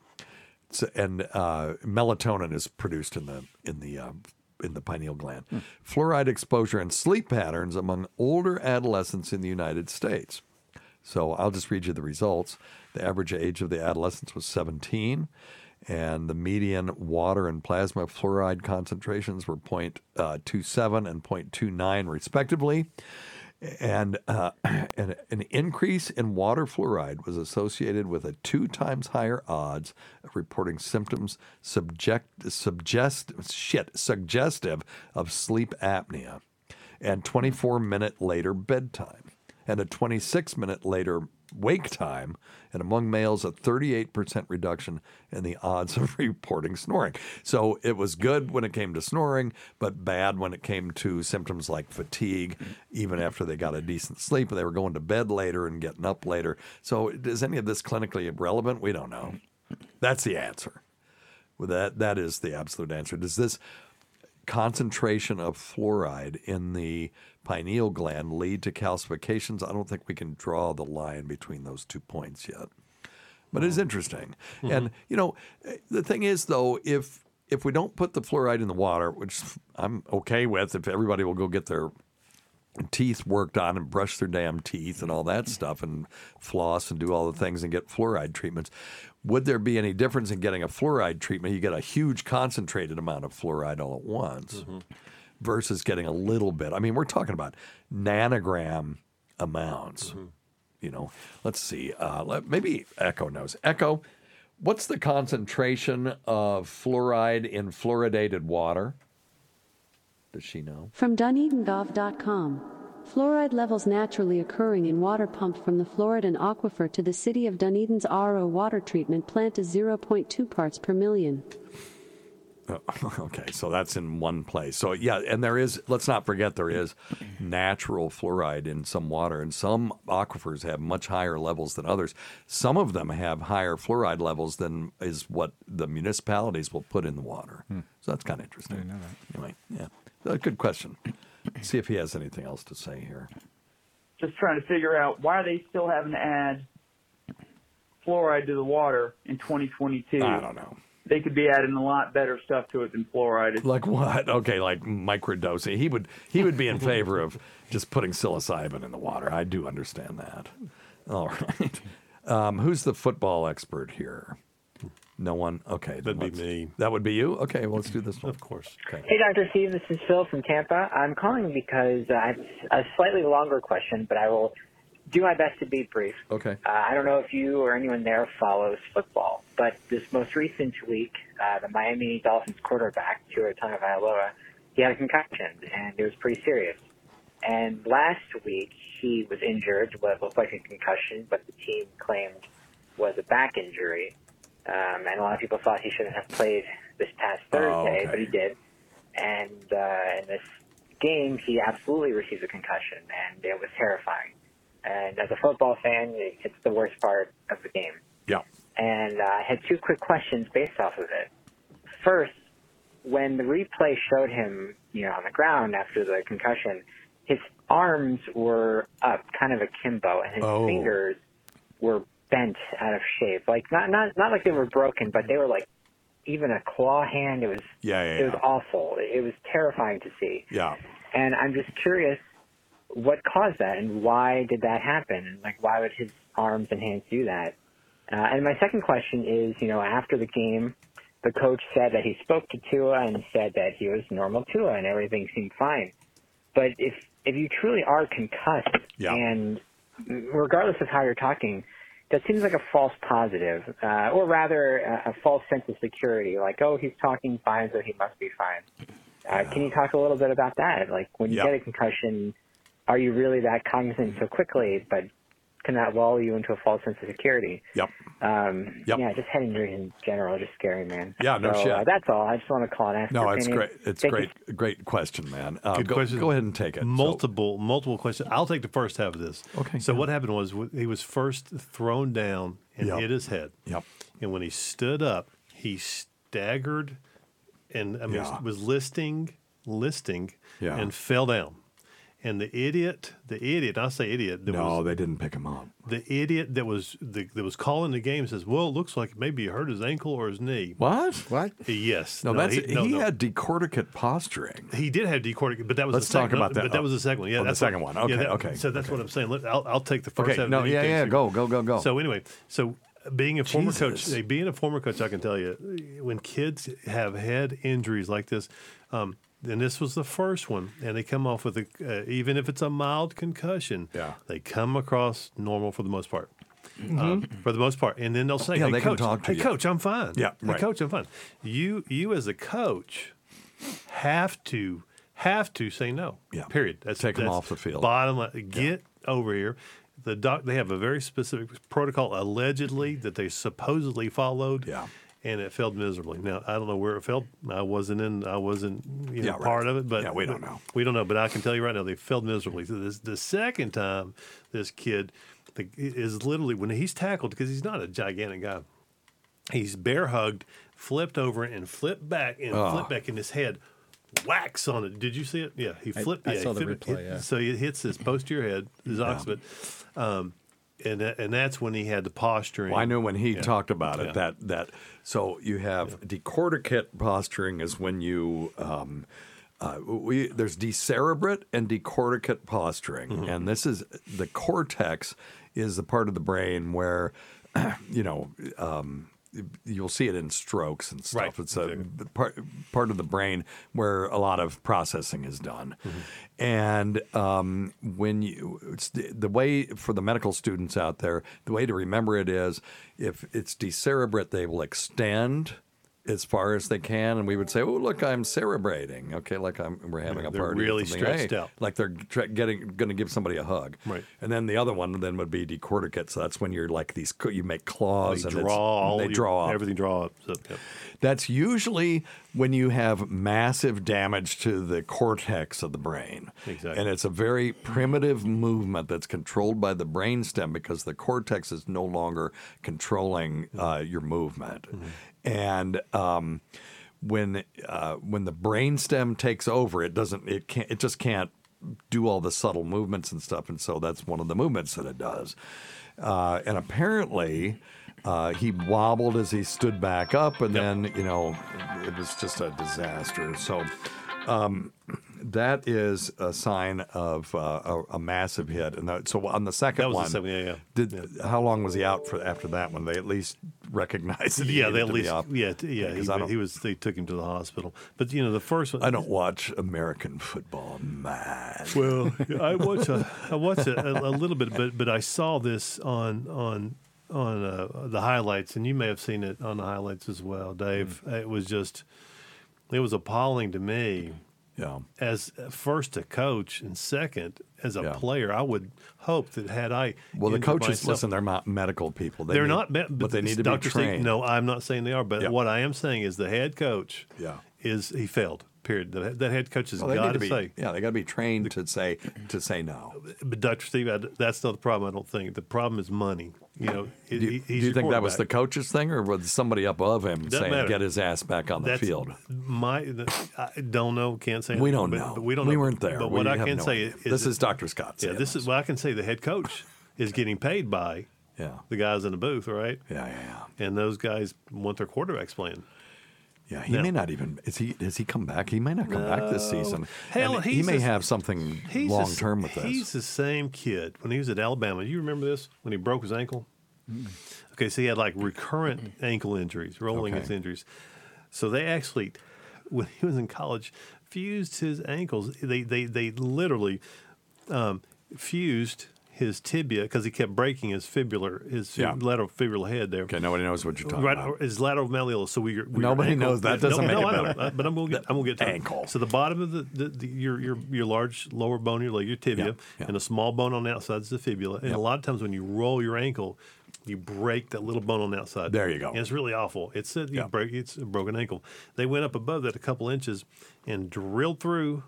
Speaker 5: So- and uh, melatonin is produced in the in the uh, in the pineal gland. Fluoride exposure and sleep patterns among older adolescents in the United States. So I'll just read you the results. The average age of the adolescents was 17, and the median water and plasma fluoride concentrations were uh, 0.27 and 0.29, respectively. And uh, [clears throat] an, an increase in water fluoride was associated with a two times higher odds of reporting symptoms subject, suggest, shit, suggestive of sleep apnea and 24 minute later bedtime and a 26 minute later wake time, and among males, a 38% reduction in the odds of [laughs] reporting snoring. So it was good when it came to snoring, but bad when it came to symptoms like fatigue, even after they got a decent sleep. They were going to bed later and getting up later. So is any of this clinically relevant? We don't know. That's the answer. That that is the absolute answer. Does this concentration of fluoride in the pineal gland lead to calcifications? I don't think we can draw the line between those two points yet. But it is hmm. interesting. Hmm. And you know, the thing is though, if if we don't put the fluoride in the water, which I'm okay with, if everybody will go get their teeth worked on and brush their damn teeth and all that stuff and floss and do all the things and get fluoride treatments. Would there be any difference in getting a fluoride treatment? You get a huge concentrated amount of fluoride all at once mm-hmm. Versus getting a little bit. I mean, we're talking about nanogram amounts. You know, let's see. Uh, let, maybe Echo knows. Echo, what's the concentration of fluoride in fluoridated water? Does she know?
Speaker 1: From DunedinGov.com. Fluoride levels naturally occurring in water pumped from the Floridan aquifer to the city of Dunedin's RO water treatment plant is 0.2 parts per million.
Speaker 5: Oh, [laughs] okay, so that's in one place. So yeah, and there is. Let's not forget there is natural fluoride in some water, and some aquifers have much higher levels than others. Some of them have higher fluoride levels than is what the municipalities will put in the water. So that's kind of interesting.
Speaker 7: Hmm. I know
Speaker 5: Anyway, yeah, Uh, good question. [coughs] See if he has anything else to say here.
Speaker 15: Just trying to figure out why are they still having to add fluoride to the water in 2022.
Speaker 5: I don't know.
Speaker 15: They could be adding a lot better stuff to it than fluoride.
Speaker 5: Like what? Okay, like microdosing. He would he would be in favor of just putting psilocybin in the water. I do understand that. All right. Um, who's the football expert here? No one. Okay,
Speaker 6: That'd be me.
Speaker 5: That would be you. Okay, well, let's do this one.
Speaker 6: Of course.
Speaker 5: Okay.
Speaker 17: Hey, Dr. Steve, this is Phil from Tampa. I'm calling because uh, I have a slightly longer question, but I will do my best to be brief.
Speaker 5: Okay.
Speaker 17: Uh, I don't know if you or anyone there follows football, but this most recent week, uh, the Miami Dolphins quarterback, Tua Tagovailoa, he had a concussion, and it was pretty serious. And last week, he was injured, what looked like a concussion, but the team claimed was a back injury. Um, and a lot of people thought he shouldn't have played this past Thursday,
Speaker 5: Oh, okay.
Speaker 17: but he did. And uh, in this game, he absolutely received a concussion, and it was terrifying. And as a football fan, it's the worst part of the game.
Speaker 5: Yeah.
Speaker 17: And uh, I had two quick questions based off of it. First, when the replay showed him, you know, on the ground after the concussion, his arms were up, kind of akimbo, and his
Speaker 5: Oh.
Speaker 17: fingers were bent out of shape. Like not not not like they were broken, but they were like even a claw hand. It was
Speaker 5: Yeah, yeah,
Speaker 17: it was
Speaker 5: yeah.
Speaker 17: awful. It was terrifying to see.
Speaker 5: Yeah.
Speaker 17: And I'm just curious what caused that and why did that happen? And like why would his arms and hands do that? Uh, and my second question is, you know, after the game, the coach said that he spoke to Tua and said that he was normal Tua and everything seemed fine. But if if you truly are concussed,
Speaker 5: Yeah.
Speaker 17: and regardless of how you're talking, that seems like a false positive, uh, or rather a, a false sense of security. Like, oh, he's talking fine, so he must be fine. Uh, can you talk a little bit about that? Like, when you
Speaker 5: Yeah.
Speaker 17: get a concussion, are you really that cognizant so quickly? But can that lull you into a false sense of security?
Speaker 5: Yep.
Speaker 17: Um,
Speaker 5: Yep.
Speaker 17: Yeah, just head injuries in general are just scary, man.
Speaker 5: Yeah, no
Speaker 17: so,
Speaker 5: shit.
Speaker 17: Uh, that's all. I just want to call and ask.
Speaker 5: No, it's
Speaker 17: opinion.
Speaker 5: great. It's
Speaker 17: Thank you.
Speaker 5: great. Great question, man. Uh,
Speaker 6: Good
Speaker 5: go,
Speaker 6: question.
Speaker 5: go ahead and take it. So-
Speaker 6: Multiple, multiple questions. I'll take the first half of this.
Speaker 5: Okay,
Speaker 6: So
Speaker 5: go
Speaker 6: what happened was he was first thrown down and
Speaker 5: Yep.
Speaker 6: hit his head.
Speaker 5: Yep.
Speaker 6: And when he stood up, he staggered, and I mean
Speaker 5: Yeah.
Speaker 6: was listing, listing,
Speaker 5: Yeah.
Speaker 6: and fell down. And the idiot, the idiot, I say idiot. That
Speaker 5: no,
Speaker 6: was,
Speaker 5: they didn't pick him up.
Speaker 6: the idiot that was the, that was calling the game says, "Well, it looks like maybe he hurt his ankle or his knee."
Speaker 5: What?
Speaker 7: What?
Speaker 6: Yes.
Speaker 5: No, that's
Speaker 6: he, no,
Speaker 5: he
Speaker 6: no.
Speaker 5: had decorticate posturing.
Speaker 6: He did have decorticate, but that was
Speaker 5: Let's
Speaker 6: the second,
Speaker 5: talk about that.
Speaker 6: But that was the second one. Yeah,
Speaker 5: Oh, the second
Speaker 6: what-
Speaker 5: one.
Speaker 6: yeah,
Speaker 5: Okay,
Speaker 6: that-
Speaker 5: okay,
Speaker 6: So that's what I'm saying. Let, I'll, I'll take the first.
Speaker 5: Okay,
Speaker 6: half
Speaker 5: no,
Speaker 6: and
Speaker 5: yeah, yeah,
Speaker 6: second.
Speaker 5: go, go, go, go.
Speaker 6: So anyway, so being a former coach,
Speaker 5: Jesus.
Speaker 6: being a former coach, I can tell you, when kids have head injuries like this, um, and this was the first one, and they come off with a, uh, even if it's a mild concussion,
Speaker 5: Yeah.
Speaker 6: they come across normal for the most part. Um, for the most part, and then they'll say,
Speaker 5: Mm-hmm. Yeah,
Speaker 6: "Hey,
Speaker 5: they can
Speaker 6: coach,
Speaker 5: talk to
Speaker 6: hey,
Speaker 5: you.
Speaker 6: coach, I'm fine.
Speaker 5: Yeah,
Speaker 6: hey,
Speaker 5: right.
Speaker 6: coach, I'm fine." You, you as a coach, have to have to say no.
Speaker 5: Yeah.
Speaker 6: Period. That's
Speaker 5: Take 'em
Speaker 6: that's
Speaker 5: off the field.
Speaker 6: Bottom line. Get over here. The doc. They have a very specific protocol allegedly that they supposedly followed.
Speaker 5: Yeah.
Speaker 6: And it failed miserably. Now I don't know where it failed. I wasn't in. I wasn't you know,
Speaker 5: Yeah, right.
Speaker 6: part of it. But
Speaker 5: Yeah, we don't know.
Speaker 6: We don't know. But I can tell you right now, they failed miserably. So this the second time this kid the, is literally when he's tackled because he's not a gigantic guy. He's bear hugged, flipped over and flipped back and
Speaker 5: Oh.
Speaker 6: flipped back in his head. Whacks on it. Did you see it? Yeah, he
Speaker 7: I-
Speaker 6: flipped.
Speaker 7: I
Speaker 6: yeah,
Speaker 7: saw
Speaker 6: he
Speaker 7: the
Speaker 6: flipped-
Speaker 7: replay,
Speaker 6: hit-
Speaker 7: yeah.
Speaker 6: So it hits his posterior head, his occiput, um, and and that's when he had the posturing.
Speaker 5: Well, I know when he
Speaker 6: Yeah.
Speaker 5: talked about it
Speaker 6: Yeah.
Speaker 5: that that so you have decorticate posturing is when you um, uh, we there's decerebrate and decorticate posturing,
Speaker 6: Mm-hmm.
Speaker 5: and this is the cortex is the part of the brain where [clears throat] you know. Um, You'll see it in strokes and stuff.
Speaker 6: Right,
Speaker 5: It's a part part of the brain where a lot of processing is done,
Speaker 6: Mm-hmm.
Speaker 5: and um, when you it's the, the way for the medical students out there, the way to remember it is if it's decerebrate, they will extend as far as they can, and we would say, "Oh, look, I'm cerebrating." Okay, like I'm we're having
Speaker 6: Yeah,
Speaker 5: a
Speaker 6: they're
Speaker 5: party.
Speaker 6: really stretched
Speaker 5: Hey,
Speaker 6: out.
Speaker 5: like they're tra- getting going to give somebody a hug.
Speaker 6: Right.
Speaker 5: And then the other one then would be decorticate. So that's when you're like these you make claws
Speaker 6: They
Speaker 5: and
Speaker 6: draw all
Speaker 5: they draw up.
Speaker 6: everything draw up. So, yeah.
Speaker 5: That's usually when you have massive damage to the cortex of the brain.
Speaker 6: Exactly.
Speaker 5: And it's a very primitive movement that's controlled by the brainstem because the cortex is no longer controlling uh, your movement. And um, when uh, when the brainstem takes over, it doesn't it can't it just can't do all the subtle movements and stuff. And so that's one of the movements that it does. Uh, and apparently, uh, he wobbled as he stood back up, and then you know it was just a disaster. So um, that is a sign of uh, a, a massive hit. And that, so on the second
Speaker 6: the
Speaker 5: one,
Speaker 6: second- yeah, yeah.
Speaker 5: Did how long was he out for after that one? They at least recognized that
Speaker 6: yeah, they at least yeah t- he,
Speaker 5: I
Speaker 6: he was they took him to the hospital. But you know the first one
Speaker 5: I don't watch American football, man.
Speaker 6: Well, [laughs] I watch a, I watch a, a, a little bit, but but I saw this on on on uh, the highlights, and you may have seen it on the highlights as well, Dave.
Speaker 5: Mm.
Speaker 6: It was just it was appalling to me.
Speaker 5: Yeah.
Speaker 6: As first a coach and second as a
Speaker 5: Yeah.
Speaker 6: player, I would hope that had I
Speaker 5: Well, the coaches,
Speaker 6: myself-
Speaker 5: listen, they're not medical people. They
Speaker 6: they're
Speaker 5: need-
Speaker 6: not, me-
Speaker 5: but they need to
Speaker 6: Dr.
Speaker 5: be
Speaker 6: Steve-
Speaker 5: trained.
Speaker 6: no, I'm not saying they are, but
Speaker 5: Yeah.
Speaker 6: what I am saying is the head coach
Speaker 5: Yeah.
Speaker 6: is he failed. Period. The, that head coach has
Speaker 5: Well,
Speaker 6: got to
Speaker 5: be,
Speaker 6: say.
Speaker 5: yeah, they got to be trained to say to say no.
Speaker 6: But Dr. Steve, I, that's not the problem. I don't think the problem is money. You know,
Speaker 5: Do you, do you think that was the coach's thing, or was somebody above him
Speaker 6: Doesn't
Speaker 5: saying
Speaker 6: matter.
Speaker 5: get his ass back on the
Speaker 6: That's
Speaker 5: field?
Speaker 6: My, the, I don't know. Can't say.
Speaker 5: We don't know.
Speaker 6: But we don't.
Speaker 5: We
Speaker 6: know.
Speaker 5: weren't there.
Speaker 6: But
Speaker 5: We
Speaker 6: what I can
Speaker 5: no
Speaker 6: say
Speaker 5: idea.
Speaker 6: is
Speaker 5: This
Speaker 6: that-
Speaker 5: is Dr. Scott
Speaker 6: Yeah, this is what I can say. The head coach is getting paid by
Speaker 5: yeah
Speaker 6: the guys in the booth, right?
Speaker 5: Yeah, yeah, yeah.
Speaker 6: And those guys want their quarterbacks playing.
Speaker 5: Yeah, he
Speaker 6: Now-
Speaker 5: may not even. Is he? Has he come back? He may not come back this season.
Speaker 6: Hell,
Speaker 5: he may
Speaker 6: a-
Speaker 5: have something long term with this.
Speaker 6: He's the same kid when he was at Alabama. You remember this when he broke his ankle? Okay, so he had like recurrent ankle injuries, rolling
Speaker 5: Okay.
Speaker 6: his injuries. So they actually, when he was in college, fused his ankles. They they they literally um, fused his tibia because he kept breaking his fibular his
Speaker 5: Yeah.
Speaker 6: lateral fibular head there.
Speaker 5: Okay, nobody knows what you're talking
Speaker 6: right,
Speaker 5: about.
Speaker 6: His lateral malleolus. So we, your
Speaker 5: Nobody
Speaker 6: ankle-
Speaker 5: knows that. Doesn't
Speaker 6: no,
Speaker 5: make
Speaker 6: no,
Speaker 5: it
Speaker 6: I
Speaker 5: better.
Speaker 6: uh, But I'm gonna get I'm gonna get to it.
Speaker 5: ankle.
Speaker 6: So the bottom of the, the, the your your your large lower bone, your leg, your tibia,
Speaker 5: Yeah, yeah.
Speaker 6: and a small bone on the outside is the fibula. And a lot of times when you roll your ankle, you break that little bone on the outside.
Speaker 5: There you go.
Speaker 6: And it's really awful. It's a, you break it's a broken ankle. They went up above that a couple inches and drilled through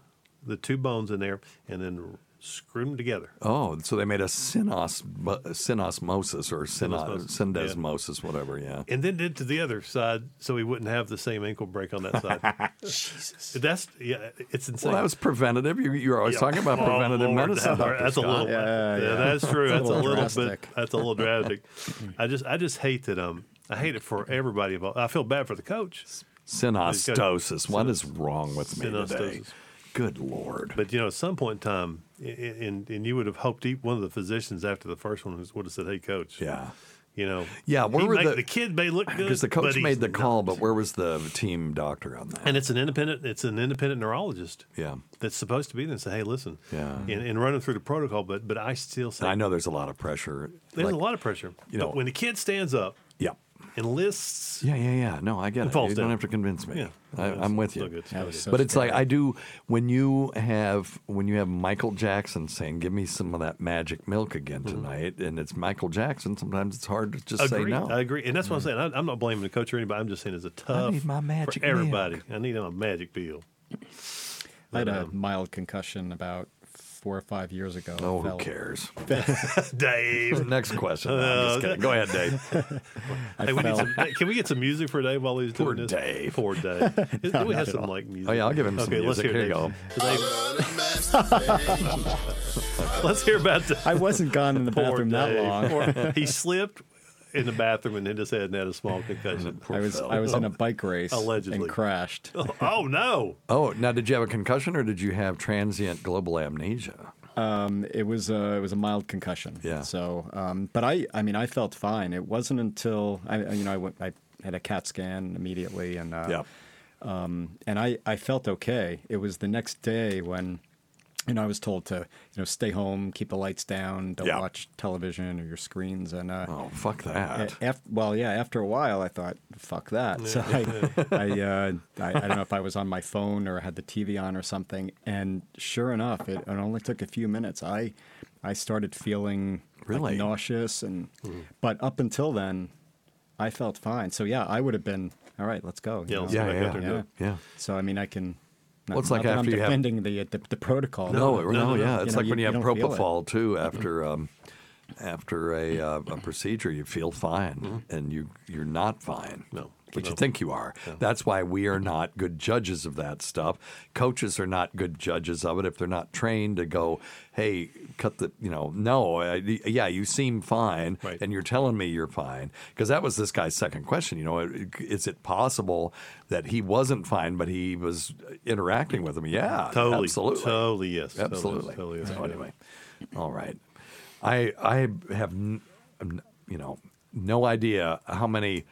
Speaker 6: the two bones in there, and then screwed them together.
Speaker 5: Oh, so they made a synos, synosmosis or syno,
Speaker 6: Synosmosis, yeah.
Speaker 5: syndesmosis, whatever. Yeah.
Speaker 6: and then did to the other side so he wouldn't have the same ankle break on that [laughs] side. Jesus, that's yeah, it's insane.
Speaker 5: Well, that was preventative. You, you're always
Speaker 6: Yeah.
Speaker 5: talking about [laughs]
Speaker 6: Oh, Lord,
Speaker 5: medicine.
Speaker 6: that-
Speaker 5: Dr.
Speaker 6: that's a little, yeah,
Speaker 7: yeah.
Speaker 6: that's true.
Speaker 7: That's a
Speaker 6: That's a
Speaker 7: little
Speaker 6: little bit. That's a little drastic. I just, I just hate that. Um, I hate it for everybody involved. I feel bad for the coach.
Speaker 5: Synostosis. What is wrong with me today? Good lord.
Speaker 6: But you know, at some point in time, and and you would have hoped one of the physicians after the first one would have said, "Hey, coach."
Speaker 5: Yeah.
Speaker 6: You know.
Speaker 5: Yeah, where were the-
Speaker 6: the kid may look good
Speaker 5: Because the coach made the
Speaker 6: not.
Speaker 5: call, but where was the team doctor on that?
Speaker 6: And it's an independent. It's an independent neurologist.
Speaker 5: Yeah.
Speaker 6: That's supposed to be there and say, "Hey, listen."
Speaker 5: Yeah.
Speaker 6: And, and running through the protocol, but but I still say
Speaker 5: I know there's a lot of pressure.
Speaker 6: there's
Speaker 5: Like-
Speaker 6: a lot of pressure.
Speaker 5: you know-
Speaker 6: but when the kid stands up,
Speaker 5: Yeah.
Speaker 6: And lists,
Speaker 5: Yeah, yeah, yeah. No, I get it.
Speaker 6: falls
Speaker 5: You don't have to convince me.
Speaker 6: Yeah.
Speaker 5: I, I'm with you.
Speaker 6: good, still
Speaker 7: That was good. so
Speaker 5: but it's like. I do when you have when you have Michael Jackson saying, "Give me some of that magic milk again tonight," and it's Michael Jackson. Sometimes it's hard to just
Speaker 6: agree.
Speaker 5: say no.
Speaker 6: I agree, and that's what I'm saying. I, I'm not blaming the coach or anybody. I'm just saying it's a tough.
Speaker 5: I need my magic
Speaker 6: for everybody. I need a magic pill.
Speaker 7: I had a
Speaker 6: um,
Speaker 7: mild concussion about four or five years ago.
Speaker 5: Oh, who cares? [laughs] [laughs]
Speaker 6: Dave. [laughs]
Speaker 5: Next question. No, I'm just
Speaker 6: Uh,
Speaker 5: kidding. Go ahead, Dave.
Speaker 6: Hey, we need some, hey, can we get some music for Dave while he's
Speaker 5: Poor
Speaker 6: doing this?
Speaker 5: Dave.
Speaker 6: Poor Dave. Do
Speaker 7: No,
Speaker 6: we have some
Speaker 7: all.
Speaker 6: like music?
Speaker 5: Oh yeah, I'll give him some
Speaker 6: okay,
Speaker 5: music.
Speaker 6: Let's hear
Speaker 5: Here you go.
Speaker 6: Dave- let's hear about. The,
Speaker 7: I wasn't gone in the
Speaker 6: poor
Speaker 7: bathroom that long.
Speaker 6: Poor- he slipped in the bathroom and hit his head and had a small concussion.
Speaker 7: I was I was in a bike [laughs] race
Speaker 6: Allegedly.
Speaker 7: and crashed. [laughs]
Speaker 6: Oh no!
Speaker 5: Oh, now did you have a concussion or did you have transient global amnesia?
Speaker 7: Um, it was a, it was a mild concussion.
Speaker 5: Yeah.
Speaker 7: So, um, but I I mean I felt fine. It wasn't until I you know I went I had a CAT scan immediately and uh,
Speaker 5: Yeah.
Speaker 7: um, and I I felt okay. It was the next day when. You know, I was told to, you know, stay home, keep the lights down, don't
Speaker 5: Yeah.
Speaker 7: watch television or your screens, and uh,
Speaker 5: Oh, fuck that.
Speaker 7: a- af- well, yeah. After a while, I thought, "Fuck that." [laughs] So I, I, uh, I, I don't know if I was on my phone or had the TV on or something. And sure enough, it, it only took a few minutes. I, I started feeling like,
Speaker 5: Really?
Speaker 7: nauseous, and but up until then, I felt fine. So yeah, I would have been all right. Let's go.
Speaker 6: Yeah, let's
Speaker 7: know?
Speaker 6: go
Speaker 5: Yeah, yeah,
Speaker 6: there and do
Speaker 7: yeah.
Speaker 5: Yeah.
Speaker 7: So I mean, I can. Not,
Speaker 5: Well, it's like
Speaker 7: that
Speaker 5: after
Speaker 7: I'm
Speaker 5: you have-
Speaker 7: defending the, the the protocol.
Speaker 5: No,
Speaker 7: but,
Speaker 5: no,
Speaker 6: no, no.
Speaker 5: yeah.
Speaker 7: You
Speaker 5: It's
Speaker 7: know,
Speaker 5: like when you, have
Speaker 7: don't feel it.
Speaker 5: propofol too after um, after a, uh, a procedure, you feel fine, and you you're not fine.
Speaker 6: No,
Speaker 5: But you think you are. That's why we are not good judges of that stuff. Coaches are not good judges of it if they're not trained to go, hey, cut the, you know, no, I, yeah, you seem fine,
Speaker 6: Right.
Speaker 5: and you're telling me you're fine. Because that was this guy's second question. You know, is it possible that he wasn't fine, but he was interacting with him? Yeah,
Speaker 6: Totally,
Speaker 5: absolutely.
Speaker 6: totally yes, totally,
Speaker 5: Absolutely.
Speaker 6: totally yes.
Speaker 5: So anyway, all right. I I have n- you know no idea how many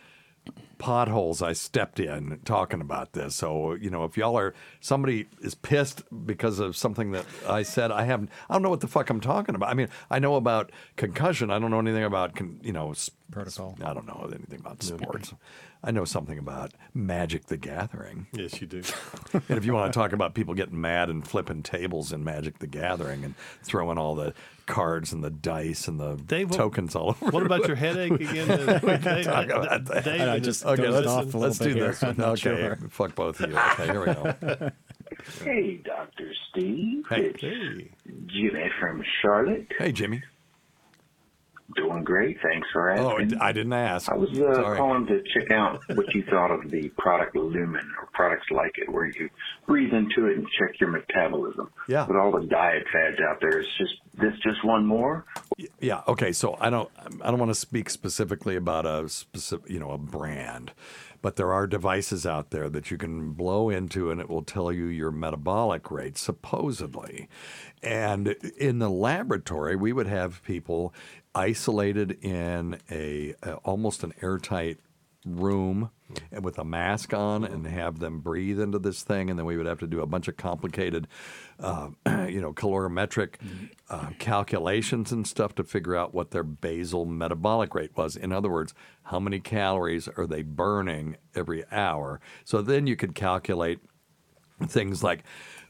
Speaker 5: potholes I stepped in talking about this. So you know, if y'all are somebody is pissed because of something that I said, I haven't. I don't know what the fuck I'm talking about. I mean, I know about concussion. I don't know anything about con, you know s-
Speaker 7: Protocol.
Speaker 5: I don't know anything about sports. I know something about Magic the Gathering.
Speaker 6: Yes, you do.
Speaker 5: And if you want to talk about people getting mad and flipping tables in Magic the Gathering and throwing all the cards and the dice and the
Speaker 6: Dave, what-
Speaker 5: tokens all [laughs] over.
Speaker 6: What about your headache again? [laughs]
Speaker 5: We can talk about that.
Speaker 6: Dave
Speaker 7: I just
Speaker 6: his-
Speaker 5: Okay,
Speaker 7: dozed
Speaker 5: let's,
Speaker 7: off a
Speaker 5: let's
Speaker 7: bit
Speaker 5: do
Speaker 7: here.
Speaker 5: this. One. [laughs] Okay,
Speaker 7: sure.
Speaker 5: fuck both of you. Okay, here we go.
Speaker 16: Hey, Dr. Steve.
Speaker 5: Hey.
Speaker 16: It's
Speaker 6: Hey.
Speaker 16: Jimmy from Charlotte.
Speaker 5: Hey, Jimmy.
Speaker 16: Doing great. Thanks for asking.
Speaker 5: Oh,
Speaker 16: asking.
Speaker 5: I didn't ask.
Speaker 16: I was uh, calling to check out what you thought of the product Lumen or products like it, where you breathe into it and check your metabolism.
Speaker 5: Yeah.
Speaker 16: With all the diet fads out there, is just this just one more?
Speaker 5: Yeah. Okay. So I don't. I don't want to speak specifically about a specific, you know, a brand, but there are devices out there that you can blow into, and it will tell you your metabolic rate, supposedly. And in the laboratory, we would have people isolated in a, a almost an airtight room and with a mask on and have them breathe into this thing, and then we would have to do a bunch of complicated, uh, [clears throat] you know, calorimetric uh, calculations and stuff to figure out what their basal metabolic rate was. In other words, how many calories are they burning every hour? So then you could calculate things like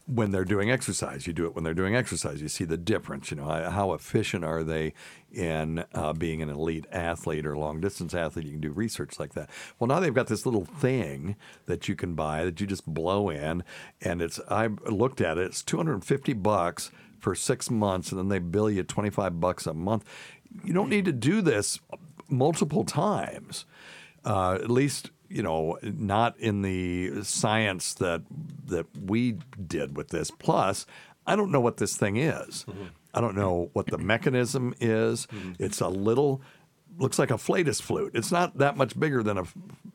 Speaker 5: when they're doing exercise. You do it when they're doing exercise. You see the difference. You know, how- efficient are they in uh, being an elite athlete or long distance athlete? You can do research like that. Well, now they've got this little thing that you can buy that you just blow in, and it's I looked at it. It's two hundred and fifty bucks for six months, and then they bill you twenty five bucks a month. You don't need to do this multiple times uh, at least you know not in the science that that we did with this. Plus i don't know what this thing is. I don't know what the mechanism is. It's a little looks like a flatus flute. It's not that much bigger than a,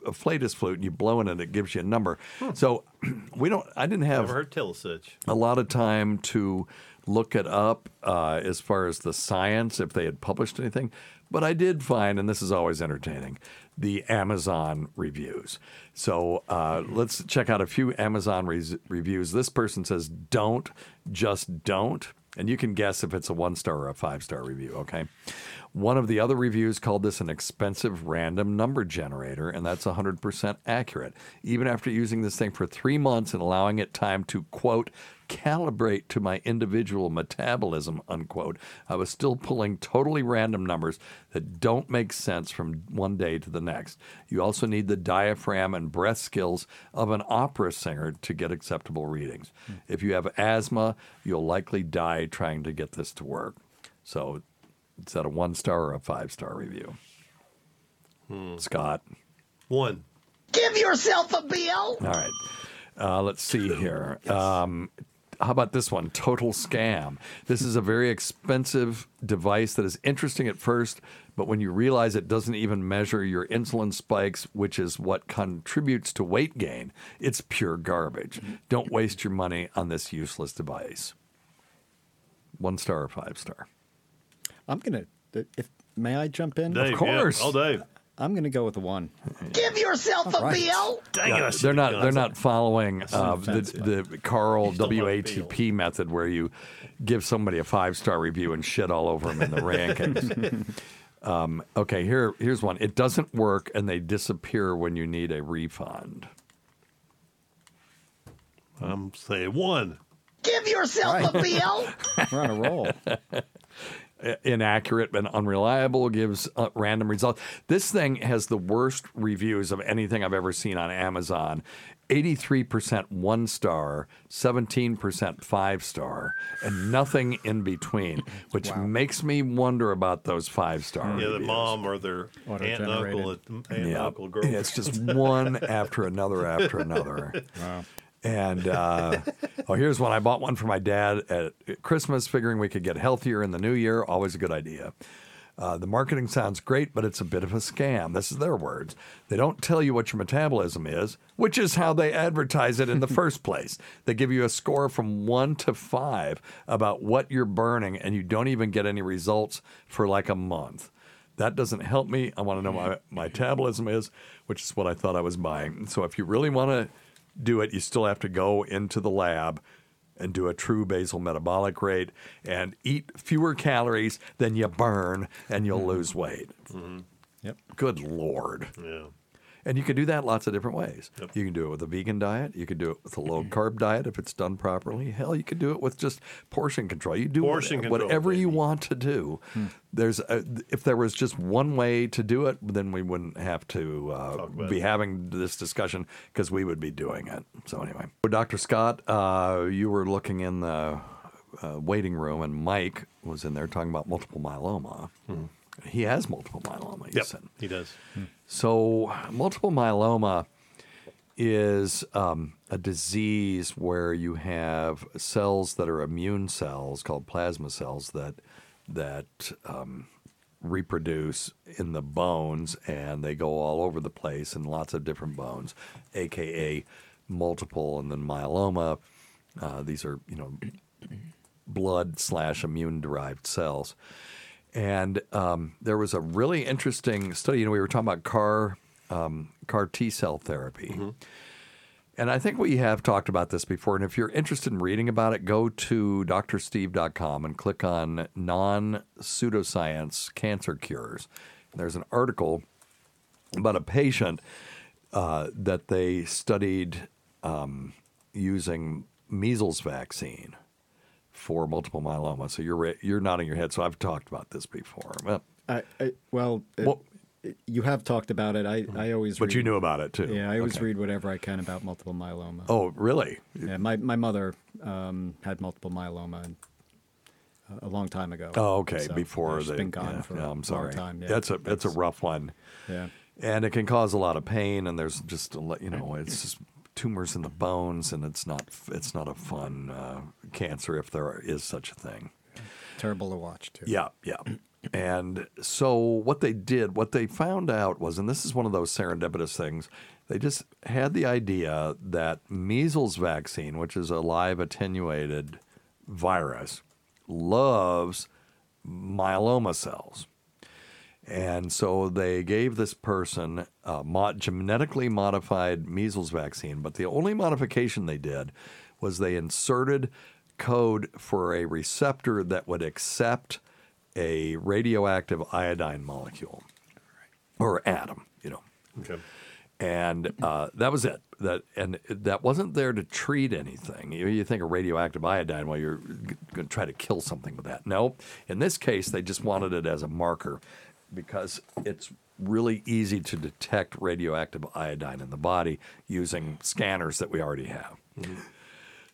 Speaker 5: a flatus flute you blow in it it gives you a number. So [clears throat] we don't i didn't have
Speaker 6: Never heard such.
Speaker 5: a lot of time to look it up uh, as far as the science, if they had published anything. But I did find, and this is always entertaining, the Amazon reviews. So uh, let's check out a few Amazon reviews. This person says, don't, just don't. And you can guess if it's a one star or a five star review, okay? One of the other reviews called this an expensive random number generator, and that's 100% accurate. Even after using this thing for three months and allowing it time to, quote, calibrate to my individual metabolism, unquote, I was still pulling totally random numbers that don't make sense from one day to the next. You also need the diaphragm and breath skills of an opera singer to get acceptable readings. Hmm. If you have asthma, you'll likely die trying to get this to work. So, is that a one star or a five star review? Scott.
Speaker 6: One.
Speaker 14: Give yourself a bill.
Speaker 5: All right. Uh, let's see here. Um, how about this one? Total scam. This is a very expensive device that is interesting at first, but when you realize it doesn't even measure your insulin spikes, which is what contributes to weight gain, it's pure garbage. Don't waste your money on this useless device. One star or five star?
Speaker 7: I'm gonna. If may I jump in?
Speaker 5: Dave, Of course. yeah. Oh,
Speaker 6: Dave.
Speaker 7: I'm gonna go with a one.
Speaker 14: Give yourself a
Speaker 7: right.
Speaker 14: bill.
Speaker 5: Yeah, they're not. They're not following uh, the, the Carl WATP method, where you give somebody a five star review and shit all over them in the [laughs] rankings. um, okay, here here's one. It doesn't work, and they disappear when you need a refund.
Speaker 6: I'm saying one.
Speaker 14: Give yourself a bill. [laughs]
Speaker 7: We're on a roll. [laughs]
Speaker 5: inaccurate and unreliable, gives uh, random results. This thing has the worst reviews of anything I've ever seen on Amazon. 83% one star, 17% five star, and nothing in between, [laughs] which makes me wonder about those five star.
Speaker 6: Yeah, the mom or their aunt and uncle, aunt and
Speaker 5: Yeah,
Speaker 6: uncle girl.
Speaker 5: and it's just one after another after another. [laughs]
Speaker 7: Wow.
Speaker 5: And uh, [laughs] oh, here's one. I bought one for my dad at Christmas, figuring we could get healthier in the new year. Always a good idea. Uh, the marketing sounds great, but it's a bit of a scam. This is their words. They don't tell you what your metabolism is, which is how they advertise it in the [laughs] first place. They give you a score from one to five about what you're burning, and you don't even get any results for like a month. That doesn't help me. I want to know what my metabolism is, which is what I thought I was buying. So if you really want to do it, you still have to go into the lab and do a true basal metabolic rate and eat fewer calories than you burn, and you'll mm-hmm. lose weight. Mm-hmm.
Speaker 7: Yep.
Speaker 5: Good Lord.
Speaker 6: Yeah.
Speaker 5: And you can do that lots of different ways. You can do it with a vegan diet. You can do it with a low carb diet if it's done properly. Hell, you can do it with just portion control. You do
Speaker 6: Portion
Speaker 5: what-
Speaker 6: control,
Speaker 5: whatever you want to do.
Speaker 7: Hmm.
Speaker 5: There's a, if there was just one way to do it, then we wouldn't have to uh, be having this discussion because we would be doing it. So anyway, Dr. Scott, uh, you were looking in the uh, waiting room, and Mike was in there talking about multiple myeloma. He has multiple myeloma. You
Speaker 6: Yep,
Speaker 5: said.
Speaker 6: he does.
Speaker 5: So, multiple myeloma is um, a disease where you have cells that are immune cells called plasma cells that that um, reproduce in the bones and they go all over the place in lots of different bones, aka multiple and then myeloma. Uh, these are you know blood slash immune derived cells. And um, there was a really interesting study. You know, we were talking about car um, CAR T cell therapy. And I think we have talked about this before. And if you're interested in reading about it, go to drsteve.com and click on non pseudoscience cancer cures. There's an article about a patient uh, that they studied um, using measles vaccine for multiple myeloma. So you're re- you're nodding your head. So I've talked about this before. Well,
Speaker 7: I, I, well, it- you have talked about it. I, I always.
Speaker 5: But
Speaker 7: read,
Speaker 5: you knew about it, too.
Speaker 7: Yeah, I always
Speaker 5: Okay.
Speaker 7: read whatever I can about multiple myeloma.
Speaker 5: Oh, really?
Speaker 7: Yeah, my my mother um, had multiple myeloma and, uh, a long time ago.
Speaker 5: Oh, okay.
Speaker 7: So,
Speaker 5: Before they,
Speaker 7: been gone
Speaker 5: yeah,
Speaker 7: for
Speaker 5: yeah,
Speaker 7: a
Speaker 5: I'm sorry.
Speaker 7: long time. Yeah,
Speaker 5: that's a that's a rough one.
Speaker 7: Yeah.
Speaker 5: and it can cause a lot of pain. And there's just a, you know it's just tumors in the bones, and it's not it's not a fun uh, cancer if there is such a thing.
Speaker 7: terrible to watch too.
Speaker 5: Yeah, yeah. And so what they did, what they found out was, and this is one of those serendipitous things, they just had the idea that measles vaccine, which is a live attenuated virus, loves myeloma cells. And so they gave this person a genetically modified measles vaccine, but the only modification they did was they inserted code for a receptor that would accept a radioactive iodine molecule or atom, you know.
Speaker 6: Okay.
Speaker 5: And uh, that was it. That and that wasn't there to treat anything. You, you think of radioactive iodine, well, you're going to try to kill something with that. No, in this case, they just wanted it as a marker because it's really easy to detect radioactive iodine in the body using scanners that we already have.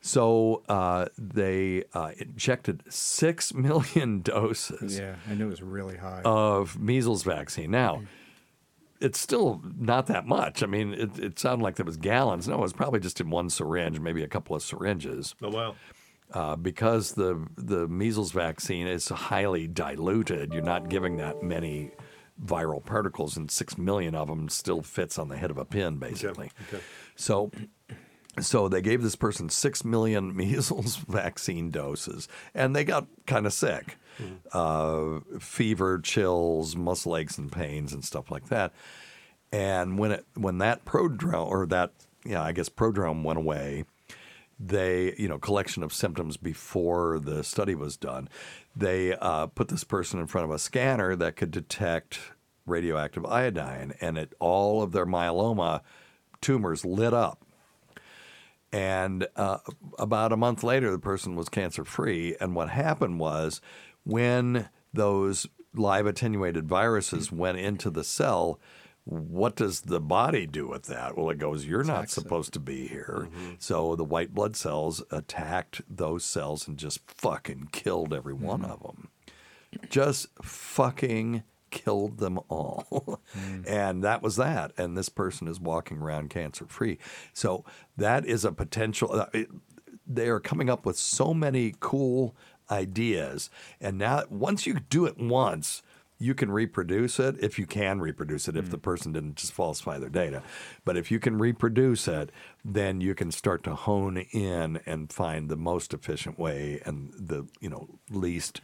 Speaker 5: So uh, they uh, injected six [laughs] million doses
Speaker 7: Yeah, I knew it was really high.
Speaker 5: of measles vaccine. Now, it's still not that much. I mean, it, it sounded like there was gallons. No, it was probably just in one syringe, maybe a couple of syringes.
Speaker 6: Oh wow.
Speaker 5: Uh, because the the measles vaccine is highly diluted, you're not giving that many viral particles, and six million of them still fits on the head of a pin, basically.
Speaker 6: Okay.
Speaker 5: So, so they gave this person six million [laughs] measles vaccine doses, and they got kind of sick, uh, fever, chills, muscle aches and pains, and stuff like that. And when it when that prodrome or that yeah, I guess prodrome went away, they you know collection of symptoms before the study was done. They uh, put this person in front of a scanner that could detect radioactive iodine, and it all of their myeloma tumors lit up. And uh, about a month later, the person was cancer free. And what happened was when those live attenuated viruses went into the cell, what does the body do with that? Well, it goes, You're not supposed to be here. Mm-hmm. So the white blood cells attacked those cells and just fucking killed every one mm-hmm. of them. Just fucking killed them all. Mm. [laughs] and that was that. And this person is walking around cancer free. So that is a potential. uh, it- they are coming up with so many cool ideas. And now, once you do it once, you can reproduce it if you can reproduce it, if the person didn't just falsify their data. But if you can reproduce it, then you can start to hone in and find the most efficient way and the you know least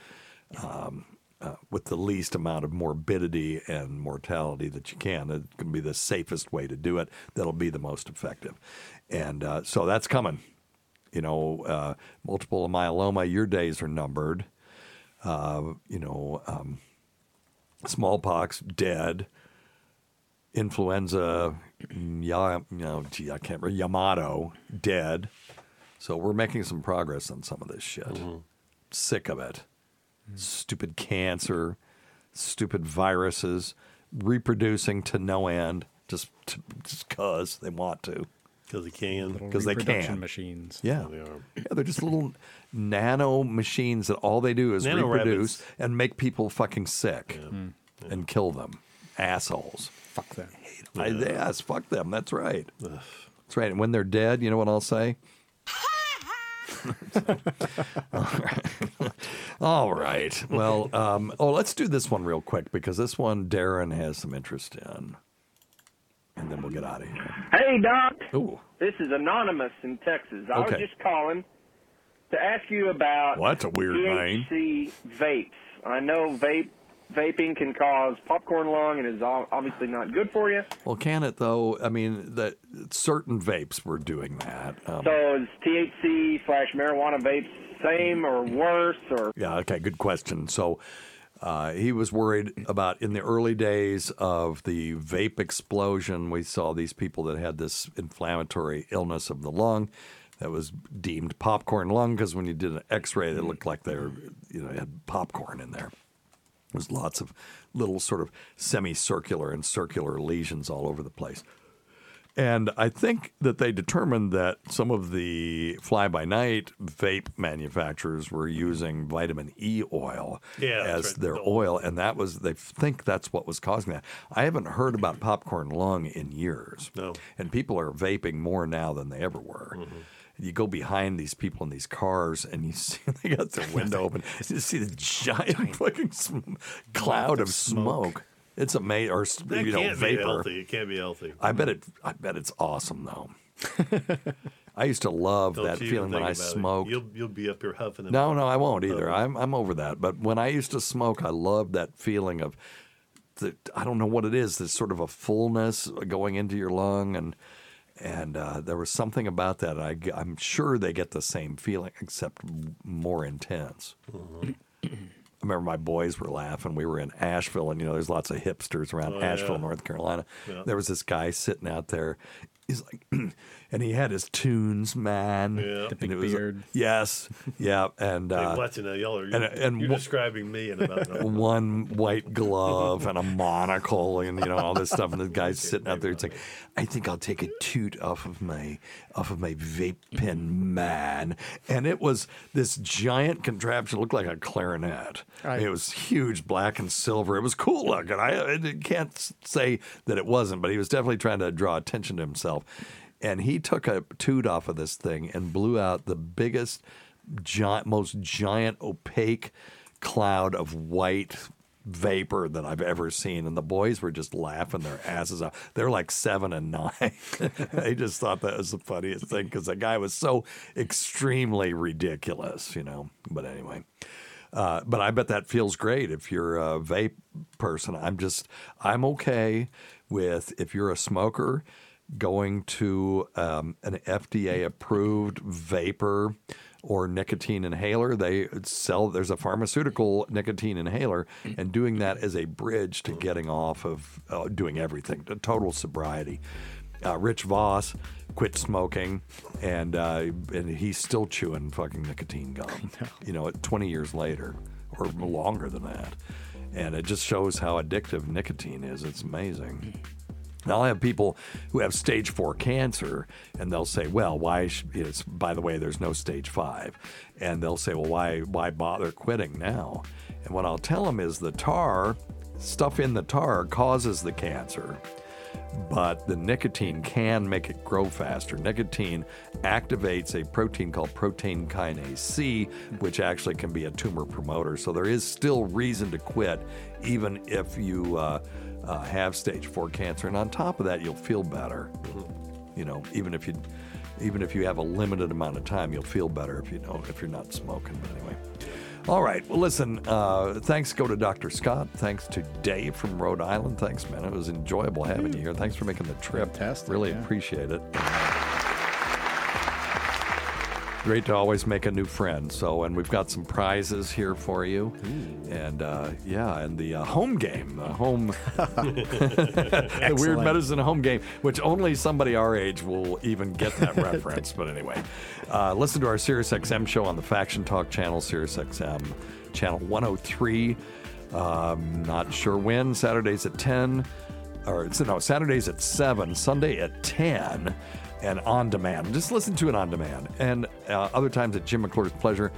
Speaker 5: um, uh, with the least amount of morbidity and mortality that you can. It can be the safest way to do it. That'll be the most effective. And uh, so that's coming. You know, uh, multiple myeloma, your days are numbered. Uh, you know, um, smallpox, dead. Influenza, you know, gee, I can't remember. Yamato, dead. So we're making some progress on some of this shit. Mm-hmm. Sick of it. Stupid cancer, stupid viruses, reproducing to no end, just to, just cause they want to.
Speaker 6: Because they can.
Speaker 5: Because they can.
Speaker 7: machines.
Speaker 5: Yeah.
Speaker 6: they are.
Speaker 5: Yeah, they're just little nano machines that all they do is
Speaker 6: Nano
Speaker 5: reproduce
Speaker 6: rabbits.
Speaker 5: and make people fucking sick and kill them. Assholes.
Speaker 7: Fuck them.
Speaker 5: I, yes, fuck them. That's right. That's right. And when they're dead, you know what I'll say? All right. [laughs] All right. Well, um, oh, let's do this one real quick because this one Darren has some interest in. And then we'll get out of here.
Speaker 18: Hey, Doc.
Speaker 5: Ooh.
Speaker 18: This is Anonymous in Texas. I
Speaker 5: Okay.
Speaker 18: was just calling to ask you about
Speaker 5: Well, that's a weird name.
Speaker 18: THC vapes. I know vape vaping can cause popcorn lung and is obviously not good for you.
Speaker 5: Well, can it though? I mean, that certain vapes were doing that. Um,
Speaker 18: So is THC slash marijuana vapes same or worse or?
Speaker 5: Yeah, okay, good question. So uh, he was worried about in the early days of the vape explosion, we saw these people that had this inflammatory illness of the lung that was deemed popcorn lung because when you did an x ray, it looked like they were, you know, had popcorn in there. There was lots of little sort of semicircular and circular lesions all over the place. And I think that they determined that some of the fly by night vape manufacturers were using vitamin E oil
Speaker 6: Yeah,
Speaker 5: as
Speaker 6: right.
Speaker 5: their oil, and that was they think that's what was causing that. I haven't heard about popcorn lung in years.
Speaker 6: No.
Speaker 5: And people are vaping more now than they ever were.
Speaker 6: Mm-hmm.
Speaker 5: You go behind these people in these cars, and you [laughs] see they got their window [laughs] open. You see the giant fucking sm- cloud of smoke. It's amazing, or
Speaker 6: That
Speaker 5: you know,
Speaker 6: can't
Speaker 5: vapor.
Speaker 6: be healthy. It can't be healthy.
Speaker 5: I bet it. I bet it's awesome though. [laughs] I used to love
Speaker 6: Don't
Speaker 5: that feeling when I
Speaker 6: it.
Speaker 5: smoked.
Speaker 6: You'll you'll be up here huffing. and
Speaker 5: No, no. I won't either. I'm I'm over that. But when I used to smoke, I loved that feeling of the I don't know what it is. There's sort of a fullness going into your lung, and and uh, there was something about that. I, am sure they get the same feeling, except more intense. I remember my boys were laughing. We were in Asheville, and you know, there's lots of hipsters around
Speaker 6: Oh,
Speaker 5: Asheville,
Speaker 6: yeah.
Speaker 5: North Carolina.
Speaker 6: Yeah.
Speaker 5: There was this guy sitting out there. He's like, [clears throat] and he had his tunes, man.
Speaker 6: Yeah. The
Speaker 7: big
Speaker 5: it was-
Speaker 7: beard.
Speaker 5: Yes, yeah, and
Speaker 6: Hey,
Speaker 5: uh,
Speaker 6: watching that, y'all are
Speaker 5: and-
Speaker 6: you're,
Speaker 5: and
Speaker 6: you're
Speaker 5: wha-
Speaker 6: describing me in about [laughs]
Speaker 5: one white glove and a monocle and you know all this stuff and the guy's sitting out there it's like i think i'll take a toot off of my off of my vape pen man and it was this giant contraption looked like a clarinet
Speaker 7: Right.
Speaker 5: it was huge black and silver it was cool looking i, I can't say that it wasn't but he was definitely trying to draw attention to himself and he took a toot off of this thing and blew out the biggest giant most giant opaque cloud of white vapor that I've ever seen. And the boys were just laughing their asses off. They're like seven and nine. [laughs] they just thought that was the funniest thing because the guy was so extremely ridiculous, you know. But anyway. Uh, but I bet that feels great if you're a vape person. I'm just, I'm okay with if you're a smoker going to um, an FDA approved vapor or nicotine inhaler. They sell, there's a pharmaceutical nicotine inhaler, and doing that as a bridge to getting off of uh, doing everything, to total sobriety. Uh, Rich Voss quit smoking, and uh, and he's still chewing fucking nicotine gum. You know, 20 years later, or longer than that, and it just shows how addictive nicotine is. It's amazing. Now I have people who have stage four cancer, and they'll say, "Well, why?" Sh-? It's, by the way, there's no stage five, and they'll say, "Well, why? Why bother quitting now?" And what I'll tell them is the tar stuff in the tar causes the cancer, but the nicotine can make it grow faster. Nicotine activates a protein called protein kinase C, which actually can be a tumor promoter. So there is still reason to quit, even if you uh, uh, have stage four cancer. And on top of that, you'll feel better. You know, even if you even if you have a limited amount of time, you'll feel better if you don't if you're not smoking. But anyway. All right. Well, listen. Uh, thanks go to Dr. Scott. Thanks to Dave from Rhode Island. Thanks, man. It was enjoyable having you here. Thanks for making the trip.
Speaker 7: Fantastic,
Speaker 5: Really
Speaker 7: yeah.
Speaker 5: appreciate it. Great to always make a new friend. So, and we've got some prizes here for you, and uh, yeah, and the uh, home game, the home, [laughs] [laughs] the weird medicine home game, which only somebody our age will even get that [laughs] reference. But anyway, uh, listen to our SiriusXM show on the Faction Talk channel, SiriusXM channel 103. Um, not sure when. Saturdays at 10, or it's- no, Saturdays at 7, Sunday at 10, and on demand. Just listen to it on demand. And uh, other times at Jim McClure's Pleasure.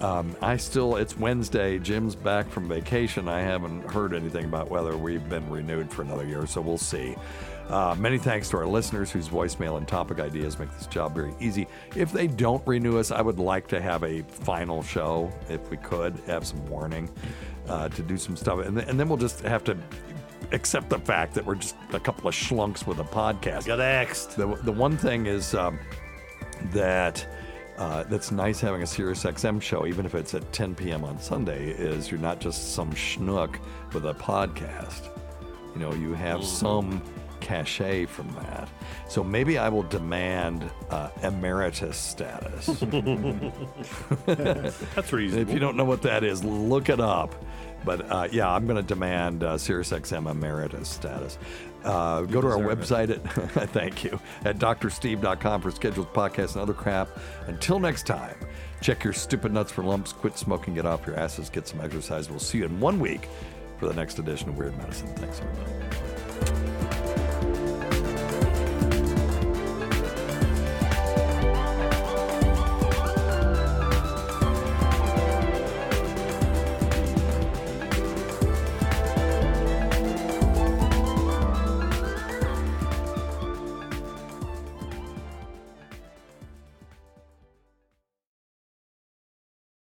Speaker 5: Um, I still, it's Wednesday. Jim's back from vacation. I haven't heard anything about whether we've been renewed for another year, so we'll see. Uh, many thanks to our listeners whose voicemail and topic ideas make this job very easy. If they don't renew us, I would like to have a final show, if we could, have some warning uh, to do some stuff. And, th- and then we'll just have to accept the fact that we're just a couple of schlunks with a podcast.
Speaker 6: Got axed.
Speaker 5: The, the one thing is um, that uh, that's nice having a Sirius XM show, even if it's at 10 p.m. on Sunday, is you're not just some schnook with a podcast. You know, you have some cachet from that. So maybe I will demand uh, emeritus status. [laughs] [laughs]
Speaker 6: That's reasonable.
Speaker 5: If you don't know what that is, look it up. But uh, yeah, I'm going to demand uh, SiriusXM emeritus status. Uh, go to our website at [laughs] thank you at drsteve.com for scheduled podcasts and other crap. Until next time, check your stupid nuts for lumps, quit smoking, get off your asses, get some exercise. We'll see you in one week for the next edition of Weird Medicine. Thanks, everybody.